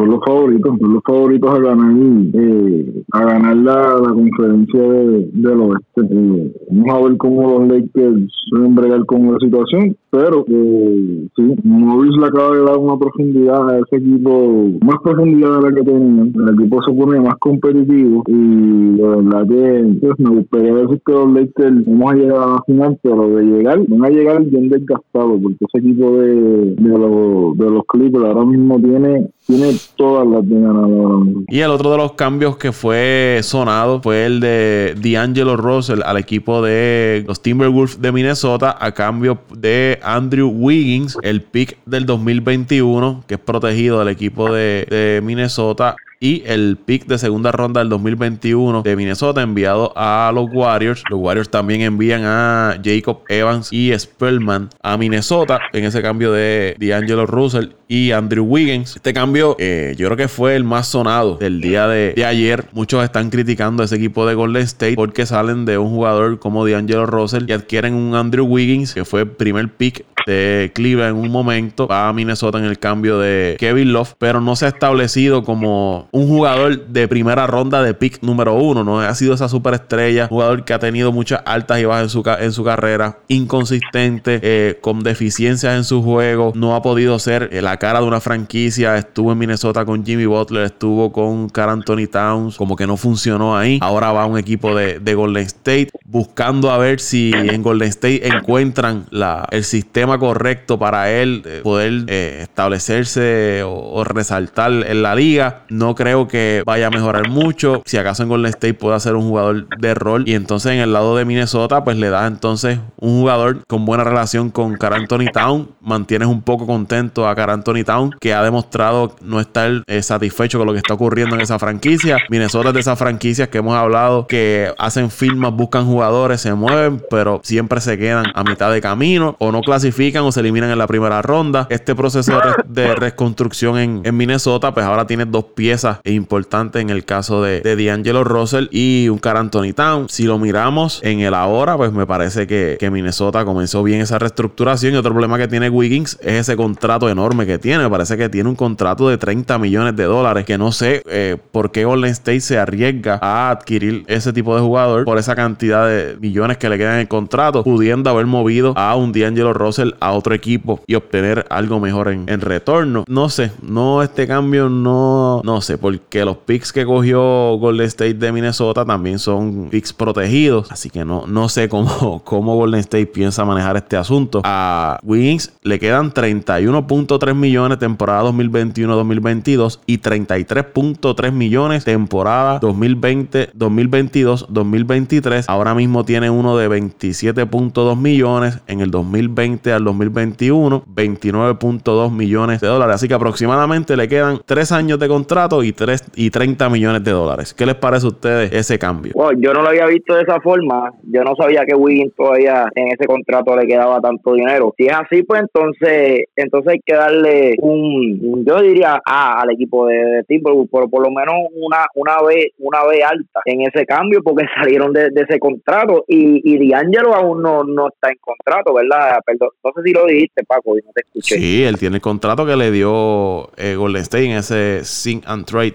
son los favoritos, son los favoritos a ganar, eh, a ganar la, conferencia de, del oeste. Eh, vamos a ver cómo los Lakers suelen bregar con la situación, pero eh, sí, Morris le acaba de dar una profundidad a ese equipo, más profundidad de la que tenían. El equipo se pone más competitivo y de verdad que pues, me gustaría decir que los Lakers vamos a llegar a la final, pero de llegar, van a llegar bien desgastados porque ese equipo de, de los de los Clippers ahora mismo tiene, tiene todas las de Y el otro de los cambios que fue sonado fue el de D'Angelo Russell al equipo de los Timberwolves de Minnesota a cambio de Andrew Wiggins, el pick del 2021 que es protegido del equipo de Minnesota y el pick de segunda ronda del 2021 de Minnesota enviado a los Warriors. Los Warriors también envían a Jacob Evans y Spellman a Minnesota en ese cambio de D'Angelo Russell y Andrew Wiggins. Este cambio eh, yo creo que fue el más sonado del día de, ayer. Muchos están criticando a ese equipo de Golden State porque salen de un jugador como D'Angelo Russell y adquieren un Andrew Wiggins que fue primer pick de Cleveland en un momento. A Minnesota en el cambio de Kevin Love, pero no se ha establecido como un jugador de primera ronda de pick número uno. No ha sido esa superestrella, jugador que ha tenido muchas altas y bajas en su, en su carrera, inconsistente, eh, con deficiencias en su juego. No ha podido ser eh, la cara de una franquicia. Estuvo en Minnesota con Jimmy Butler, estuvo con Carl Anthony Towns, como que no funcionó ahí. Ahora va a un equipo de, de Golden State buscando a ver si en Golden State encuentran la, el sistema correcto para él eh, poder establecerse o, o resaltar en la liga. No creo que vaya a mejorar mucho. Si acaso en Golden State puede ser un jugador de rol. Y entonces en el lado de Minnesota, pues le da entonces un jugador con buena relación con Car Anthony Town. Mantienes un poco contento a Car Anthony Town, que ha demostrado no estar eh, satisfecho con lo que está ocurriendo en esa franquicia. Minnesota es de esas franquicias que hemos hablado que hacen firmas, buscan jugadores, se mueven, pero siempre se quedan a mitad de camino o no clasifican o se eliminan en la primera ronda. Este proceso de, reconstrucción en, en Minnesota, pues ahora tiene dos piezas es importante en el caso de, de D'Angelo Russell y un Car Anthony Town. Si lo miramos en el ahora, pues me parece que, Minnesota comenzó bien esa reestructuración. Y otro problema que tiene Wiggins es ese contrato enorme que tiene. Me parece que tiene un contrato de 30 millones de dólares. Que no sé eh, por qué Golden State se arriesga a adquirir ese tipo de jugador por esa cantidad de millones que le quedan en el contrato, pudiendo haber movido a un D'Angelo Russell a otro equipo y obtener algo mejor en, en retorno. No sé, no, este cambio no, no sé porque los picks que cogió Golden State de Minnesota también son picks protegidos. Así que no, no sé cómo, cómo Golden State piensa manejar este asunto. A Wings le quedan 31.3 millones temporada 2021-2022 y 33.3 millones temporada 2020-2022-2023. Ahora mismo tiene uno de 27.2 millones en el 2020 al 2021, 29.2 millones de dólares. Así que aproximadamente le quedan 3 años de contrato y y, 30 millones de dólares. ¿Qué les parece a ustedes ese cambio? yo no lo había visto de esa forma. Yo no sabía que Wiggins todavía en ese contrato le quedaba tanto dinero. Si es así, pues entonces entonces hay que darle un, yo diría, A al equipo de, Timberwolves, pero por lo menos una una vez una vez alta en ese cambio porque salieron de, ese contrato y, y D'Angelo aún no, no está en contrato, ¿verdad? Perdón, no sé si lo dijiste, Paco, y no te escuché. Sí, él tiene el contrato que le dio eh, Golden State en ese Sing and Trade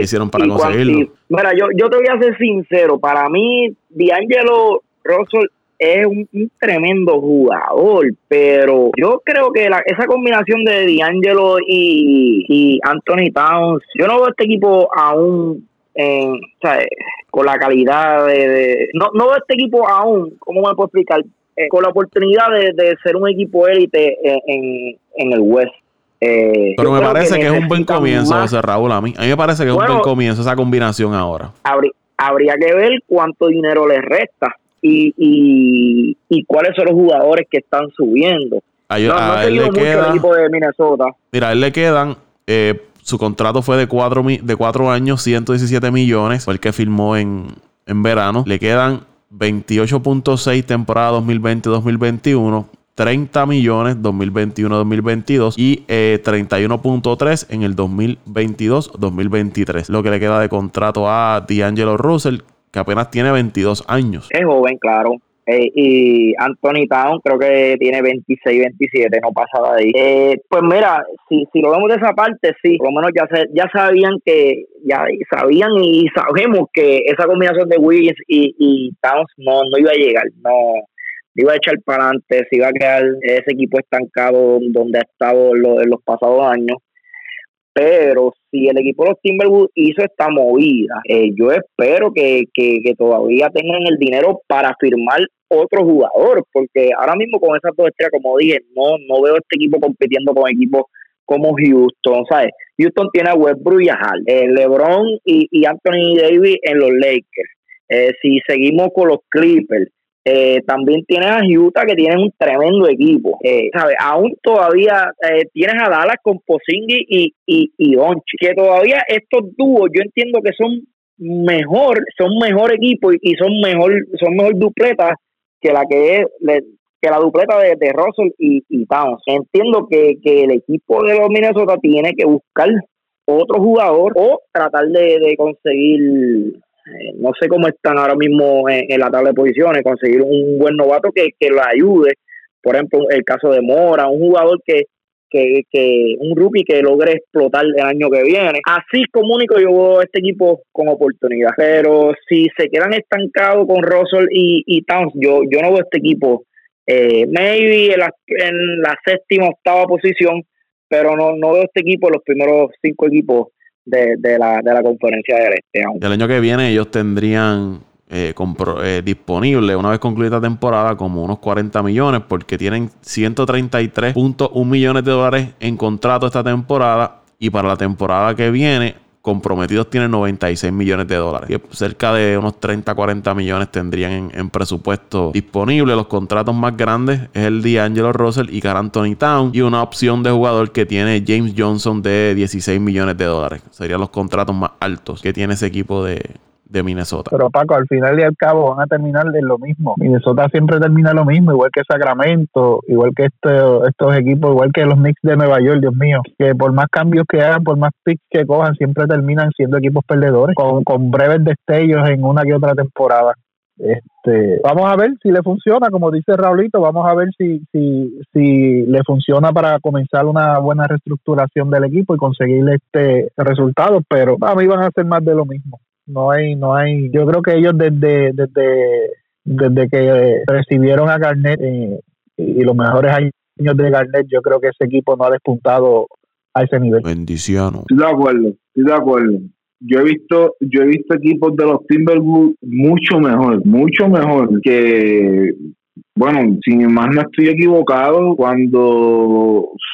hicieron para conseguirlo. mira, yo, yo te voy a ser sincero, para mí D'Angelo Russell es un, tremendo jugador, pero yo creo que esa combinación de D'Angelo y, Anthony Towns, yo no veo este equipo aún en, con la calidad de, no, no veo este equipo aún, ¿cómo me puedo explicar? Eh, con la oportunidad de, ser un equipo élite en, en, el West. Eh, Pero me parece que, es un buen comienzo, más. José Raúl, a mí. A mí me parece que es un buen comienzo esa combinación ahora. Habrí- habría que ver cuánto dinero les resta y, y, y cuáles son los jugadores que están subiendo. A, No, a él le el queda, equipo de Minnesota. mira, a él le quedan, eh, su contrato fue de cuatro, de cuatro años, 117 millones, fue el que firmó en, en verano. Le quedan 28.6 temporada 2020-2021. 30 millones 2021-2022 y eh, 31.3 en el 2022-2023. Lo que le queda de contrato a D'Angelo Russell, que apenas tiene 22 años. Es joven, claro. Eh, y Anthony Town creo que tiene 26, 27, no pasa de ahí. Eh, pues mira, si, si lo vemos de esa parte, sí, por lo menos ya se, ya sabían que, ya sabían y sabemos que esa combinación de Wiggins y, y Towns no, no iba a llegar, no, iba a echar para adelante, se iba a quedar ese equipo estancado donde ha estado en los, pasados años. Pero si el equipo de los Timberwolves hizo esta movida, eh, yo espero que, que, todavía tengan el dinero para firmar otro jugador, porque ahora mismo con esas dos estrellas, como dije, no, no veo este equipo compitiendo con equipos como Houston, ¿sabes? Houston tiene a Westbrook y a Hall, eh, LeBron y, y Anthony Davis en los Lakers. Eh, si seguimos con los Clippers, eh, también tienes a Utah que tienen un tremendo equipo. Eh. Aún todavía eh, tienes a Dallas con Pozingi y, y, y que todavía estos dúos yo entiendo que son mejor, son mejor equipo y, son mejor, son mejor dupletas que la que es que la dupleta de, de Russell y, y Towns. Entiendo que, que el equipo de los Minnesota tiene que buscar otro jugador o tratar de, de conseguir eh, no sé cómo están ahora mismo en, en la tabla de posiciones, conseguir un buen novato que, que lo ayude. Por ejemplo, el caso de Mora, un jugador que, que, que un rookie que logre explotar el año que viene. Así como único yo veo este equipo con oportunidad. Pero si se quedan estancados con Russell y, y Towns, yo, yo no veo este equipo eh, maybe en la, en la séptima, octava posición, pero no, no veo este equipo los primeros cinco equipos de, de, la, de la conferencia del este. aún. El año que viene ellos tendrían eh, compro- eh, disponible, una vez concluida la temporada, como unos 40 millones, porque tienen 133.1 millones de dólares en contrato esta temporada. Y para la temporada que viene, comprometidos tienen 96 millones de dólares. Y cerca de unos 30, 40 millones tendrían en, presupuesto disponible. Los contratos más grandes es el de Angelo Russell y Carl Town. Y una opción de jugador que tiene James Johnson de 16 millones de dólares. Serían los contratos más altos que tiene ese equipo de, de Minnesota. Pero Paco, al final y al cabo van a terminar en lo mismo. Minnesota siempre termina lo mismo, igual que Sacramento, igual que este, estos equipos, igual que los Knicks de Nueva York, Dios mío, que por más cambios que hagan, por más picks que cojan, siempre terminan siendo equipos perdedores, con, con breves destellos en una que otra temporada. Este, vamos a ver si le funciona, como dice Raulito, vamos a ver si, si, si le funciona para comenzar una buena reestructuración del equipo y conseguir este resultado, pero a mí van a ser más de lo mismo no hay no hay yo creo que ellos desde desde desde que recibieron a Garnett eh, y los mejores años de Garnett yo creo que ese equipo no ha despuntado a ese nivel Bendiciones. Estoy de acuerdo, estoy de acuerdo. Yo he visto, yo he visto equipos de los Timberwolves mucho mejor, mucho mejor que bueno, sin más no estoy equivocado, cuando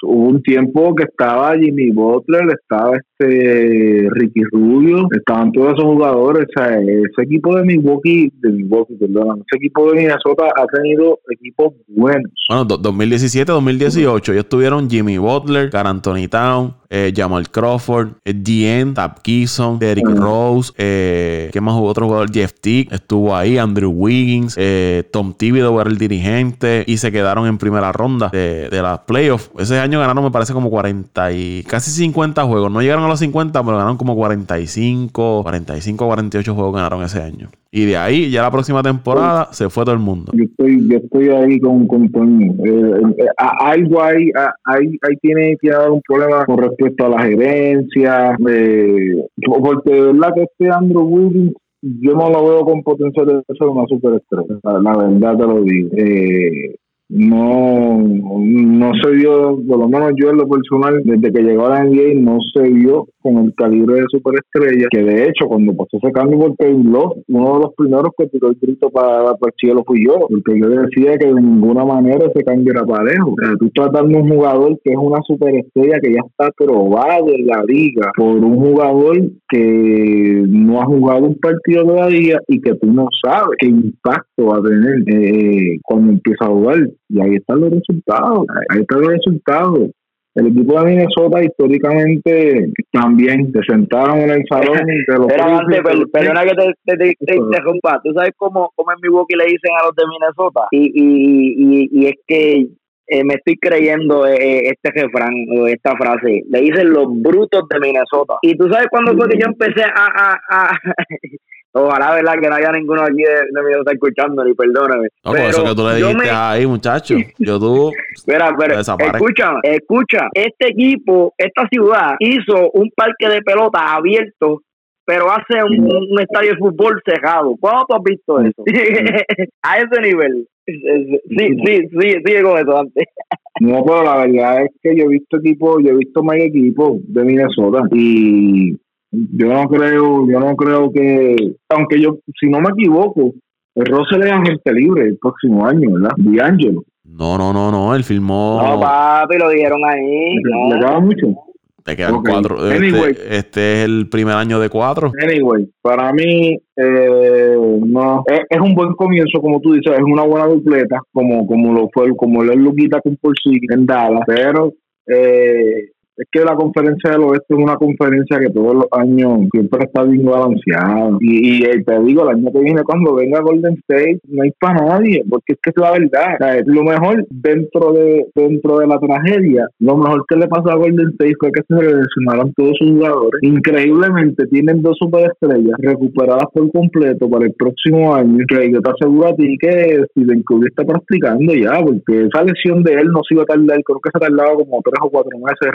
hubo un tiempo que estaba Jimmy Butler, estaba este Ricky Rubio, estaban todos esos jugadores, o sea, ese equipo de Milwaukee, de Milwaukee, perdón, ese equipo de Minnesota ha tenido equipos buenos. Bueno, do- 2017-2018, ellos tuvieron Jimmy Butler, Carl Anthony Town, eh, Jamal Crawford, eh, Dien, Tab Kison, Derrick Mm. Rose, eh, ¿qué más hubo? Otro jugador, Jeff Tick, estuvo ahí, Andrew Wiggins, eh, Tom Thibodeau era el dirigente y se quedaron en primera ronda de, de las playoffs. Ese año ganaron, me parece, como 40 y casi 50 juegos. No llegaron a los 50, pero ganaron como 45, 45, 48 juegos ganaron ese año. Y de ahí, ya la próxima temporada, se fue todo el mundo. Yo estoy, yo estoy ahí con, con. Eh, eh, algo ahí, ahí, ahí tiene que haber un problema con respecto a la gerencia. eh, porque de verdad que este Andrew Wiggins, yo no lo veo con potencial de ser una superestrella. La, la verdad te lo digo. Eh, no, no se vio, por lo menos yo en lo personal, desde que llegó a la NBA, no se vio con el calibre de superestrella, que de hecho cuando pasó ese cambio por Kevin uno de los primeros que tiró el grito para, para el cielo fui yo, porque yo decía que de ninguna manera ese cambio era parejo. O sea, tú estás dando un jugador que es una superestrella que ya está probado en la liga por un jugador que no ha jugado un partido todavía y que tú no sabes qué impacto va a tener eh, cuando empieza a jugar. Y ahí están los resultados, ahí están los resultados. El equipo de Minnesota históricamente también se sentaron en el salón de los Pero antes, per- perdona que te, te, te- te interrumpa. ¿Tú sabes cómo, cómo en Milwaukee le dicen a los de Minnesota? Y, y, y, y es que eh, me estoy creyendo eh, este refrán o esta frase. Le dicen los brutos de Minnesota. Y tú sabes cuándo fue que yo empecé a... a, a Ojalá, ¿verdad? Que no haya ninguno aquí de, de Minnesota escuchando, ni perdóname. No, por eso que tú le yo dijiste me- ahí, muchacho. Yo tú. Espera, pero escucha, escucha. Este equipo, esta ciudad, hizo un parque de pelota abierto, pero hace un, un estadio de fútbol cerrado. ¿Cuándo tú has visto eso? A ese nivel. Sí, sí, sí, sigue con eso antes. No, pero la verdad es que yo he visto equipos, yo he visto más equipos de Minnesota y yo no creo, yo no creo que, aunque yo, si no me equivoco, el Russell es agente libre el próximo año, ¿verdad? D'Angelo. No, no, no, no. Él firmó. No, papi, lo dijeron ahí. ¿Le No. mucho? Te quedan cuatro. Anyway. Este, este es el primer año de cuatro. Anyway, para mí, eh, no, es, es un buen comienzo, como tú dices, es una buena dupleta, como, como lo fue, como lo es Luquita con Porzingis en Dallas, pero eh, es que la conferencia del oeste es una conferencia que todos los años siempre está bien balanceada. Y, eh, te digo, el año que viene, cuando venga Golden State, no hay para nadie, porque es que es la verdad. Lo mejor dentro de dentro de la tragedia, lo mejor que le pasó a Golden State fue que se lesionaron todos sus jugadores. Increíblemente, tienen dos superestrellas recuperadas por completo para el próximo año. Que yo te aseguro a ti que Steven Curry está practicando ya, porque esa lesión de él no se iba a tardar, creo que se tardaba como tres o cuatro meses de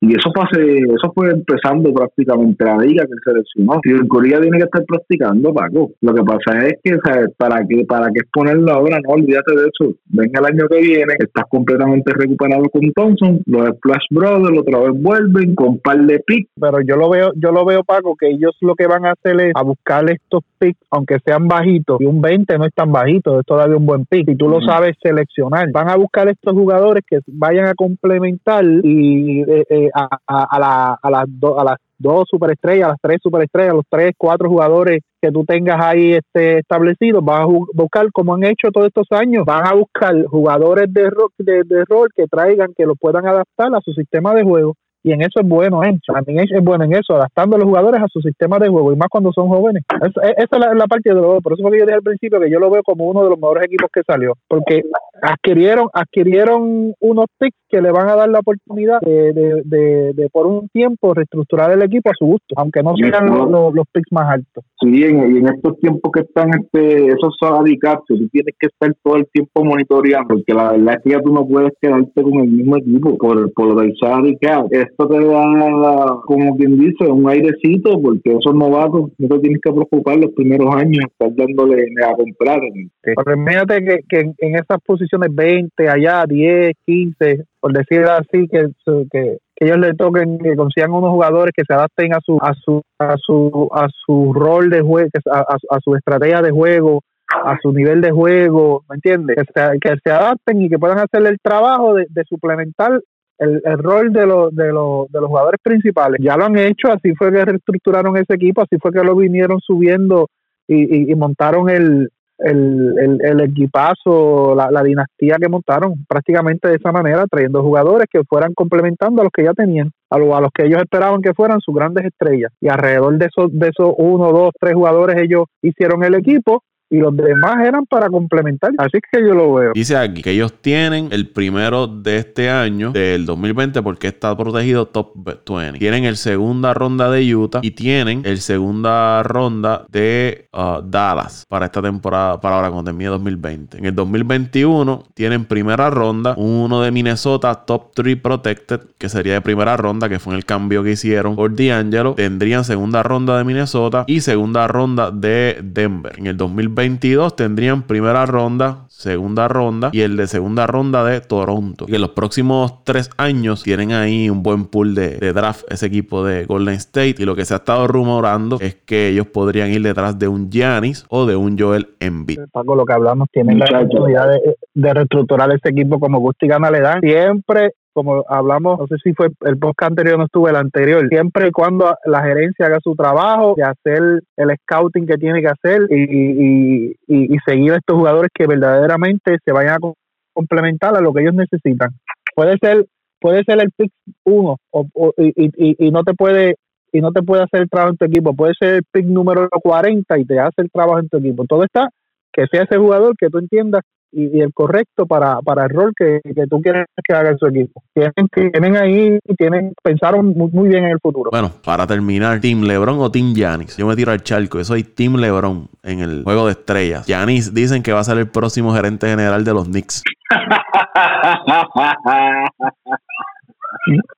Y eso fue hace- eso fue empezando prácticamente la liga que se lesionó. Steven Curry ya tiene que estar practicando, Paco. Lo que pasa es que, ¿sabes? ¿para qué, para qué exponerlo ahora? No, olvídate de eso. Venga el año que viene, estás completamente recuperado con Thompson, los Splash Brothers otra vez vuelven con par de picks. pero yo lo veo, yo lo veo Paco, que ellos lo que van a hacer es a buscar estos picks, aunque sean bajitos, y un 20 no es tan bajito, es todavía un buen pick, y tú lo sabes seleccionar. Van a buscar estos jugadores que vayan a complementar y eh, eh, a, a- a la- a las do- a las dos superestrellas, a las tres superestrellas, los tres, cuatro jugadores que tú tengas ahí este establecidos, van a buscar como han hecho todos estos años, van a buscar jugadores de, ro- de, de rol que traigan, que lo puedan adaptar a su sistema de juego y en eso es bueno, ¿eh? También es, bueno en eso, adaptando a los jugadores a su sistema de juego y más cuando son jóvenes. Es- es- esa es la, parte yo lo por eso fue que yo dije al principio que yo lo veo como uno de los mejores equipos que salió, porque adquirieron adquirieron unos picks que le van a dar la oportunidad de, de, de, de por un tiempo reestructurar el equipo a su gusto, aunque no sean los, los, los picks más altos. Sí, en, y en estos tiempos que están este, esos salary tú tienes que estar todo el tiempo monitoreando, porque la verdad es que ya tú no puedes quedarte con el mismo equipo por, por lo del salary cap. Esto te da, como quien dice, un airecito, porque esos novatos no te tienes que preocupar los primeros años, estar dándole a comprar. Pero que, que en, en esas posiciones 20, allá 10, 15, por decir así, que, que, que ellos le toquen, que consigan unos jugadores que se adapten a su a su a su a su rol de juego, a, su estrategia de juego, a su nivel de juego, ¿me entiendes? Que se, adapten y que puedan hacer el trabajo de, suplementar el, el, rol de, los de, los de los jugadores principales. Ya lo han hecho, así fue que reestructuraron ese equipo, así fue que lo vinieron subiendo y, y montaron el, el, el, el equipazo, la, la, dinastía que montaron prácticamente de esa manera, trayendo jugadores que fueran complementando a los que ya tenían, a, lo, a los que ellos esperaban que fueran sus grandes estrellas. Y alrededor de esos, de esos uno, dos, tres jugadores ellos hicieron el equipo y los demás eran para complementar. Así que yo lo veo. Dice aquí que ellos tienen el primero de este año, del 2020, porque está protegido top 20. Tienen el segunda ronda de Utah y tienen el segunda ronda de uh, Dallas para esta temporada, para ahora cuando termine 2020. En el 2021 tienen primera ronda, uno de Minnesota top 3 protected, que sería de primera ronda, que fue el cambio que hicieron por D'Angelo. Tendrían segunda ronda de Minnesota y segunda ronda de Denver. En el 2020 2022 tendrían primera ronda, segunda ronda y el de segunda ronda de Toronto. Y en los próximos tres años tienen ahí un buen pool de, de draft ese equipo de Golden State. Y lo que se ha estado rumorando es que ellos podrían ir detrás de un Giannis o de un Joel Embiid. Paco, lo que hablamos, tienen la oportunidad de, de reestructurar este equipo como gusta y gana le dan. Siempre, como hablamos, no sé si fue el podcast anterior, no estuvo el anterior, siempre y cuando la gerencia haga su trabajo de hacer el scouting que tiene que hacer y, y, y, y seguir a estos jugadores que verdaderamente se vayan a co- complementar a lo que ellos necesitan. Puede ser puede ser el pick 1 o, o- y, y, y no te puede y no te puede hacer el trabajo en tu equipo. Puede ser el pick número 40 y te hace el trabajo en tu equipo. Todo está que sea ese jugador que tú entiendas y, y el correcto para, para el rol que, que tú quieres que haga en su equipo. Tienen, tienen ahí, tienen, pensaron muy, muy bien en el futuro. Bueno, para terminar, ¿Team LeBron o Team Giannis? Yo me tiro al charco. Yo soy Team LeBron en el juego de estrellas. Giannis dicen que va a ser el próximo gerente general de los Knicks.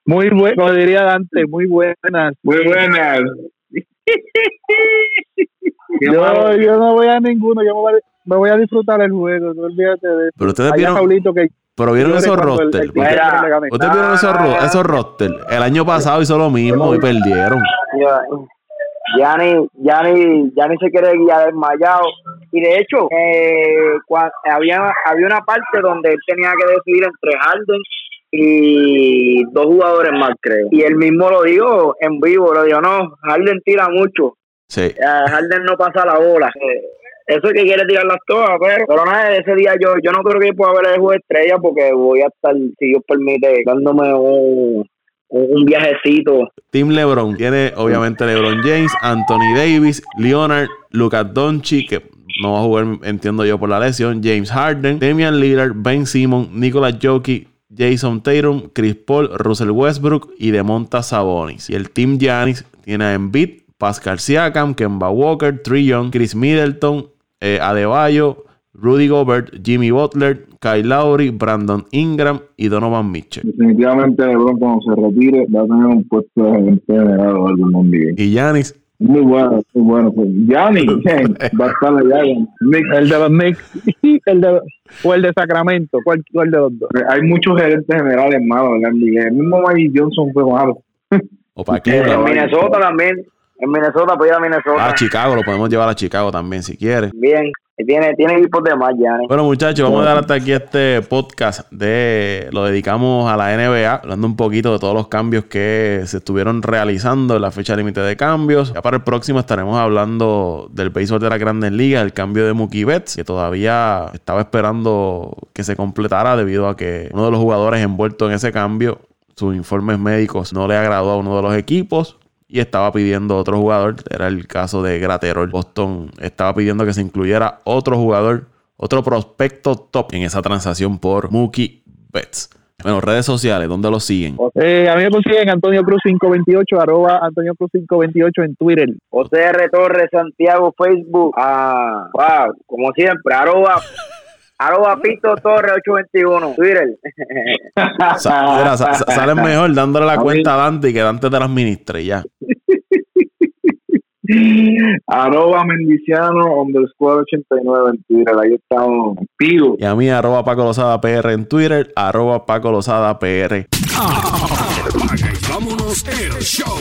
Muy bueno, como diría Dante, muy buenas. Muy buenas. Qué Yo, no voy a ninguno, yo me voy a, me voy a disfrutar el juego, no olvídate de eso. Pero ustedes vieron, Paulito que pero vieron esos el- roster. el Ustedes- vieron esos, ro- esos roster. El año pasado hizo lo mismo y perdieron. Yanni, Yanni, Yanni se quiere guiar desmayado. Y de hecho, eh, había, había una parte donde él tenía que decidir entre Harden y dos jugadores más, creo. Y él mismo lo dijo en vivo, lo dijo, no, Harden tira mucho, Sí. eh, Harden no pasa la bola. Eh, eso es que quiere tirarlas todas, pero, pero nada, ese día yo yo no creo que pueda ver el juego de estrella porque voy a estar, si Dios permite, dándome un, un, viajecito Team LeBron tiene obviamente LeBron James, Anthony Davis, Leonard, Lucas Doncic, que no va a jugar, entiendo yo, por la lesión, James Harden, Damian Lillard, Ben Simmons, Nicolas Jokic, Jason Tatum, Chris Paul, Russell Westbrook y Demonta Sabonis. Y el Team Giannis tiene a Embiid, Pascal Siakam, Kemba Walker, Trey Young, Chris Middleton, eh, Adebayo, Rudy Gobert, Jimmy Butler, Kyle Lowry, Brandon Ingram y Donovan Mitchell. Definitivamente LeBron cuando se retire va a tener un puesto de gerente general o algo en NBA. Y Giannis Muy bueno, muy bueno. Pues, Gianni va a estar allá. el de los Knicks el de, o el de Sacramento, ¿cuál, cuál de los dos? Hay muchos gerentes generales malos en la NBA. El mismo Magic Johnson fue malo. o para En Cleveland. Minnesota también. En Minnesota, pues ir a Minnesota. A Chicago, lo podemos llevar a Chicago también si quiere. Bien. Tiene, tiene equipos de más, Gianni. Bueno, muchachos, vamos a dar hasta aquí este podcast de lo dedicamos a la NBA, hablando un poquito de todos los cambios que se estuvieron realizando en la fecha límite de cambios. Ya para el próximo estaremos hablando del béisbol de la Grandes Ligas, el cambio de Mookie Betts, que todavía estaba esperando que se completara debido a que uno de los jugadores envueltos en ese cambio, sus informes médicos no le agradó a uno de los equipos y estaba pidiendo otro jugador. Era el caso de Graterol. Boston estaba pidiendo que se incluyera otro jugador, otro prospecto top en esa transacción por Mookie Betts. Bueno, redes sociales, ¿dónde lo siguen? Eh, a mí me consiguen Antonio Cruz 528, arroba Antonio Cruz 528 en Twitter. OCR Torres Santiago Facebook. Ah, wow, como siempre, arroba, arroba Pito Torres 821. Twitter. Sa- mira, sa- mejor dándole la cuenta a Dante y que Dante te la administre y ya. Arroba Mendiciano underscore 89 en Twitter. Ahí estamos activos. Y a mí, arroba Paco Lozada PR en Twitter, arroba Paco Lozada PR. Vámonos el show.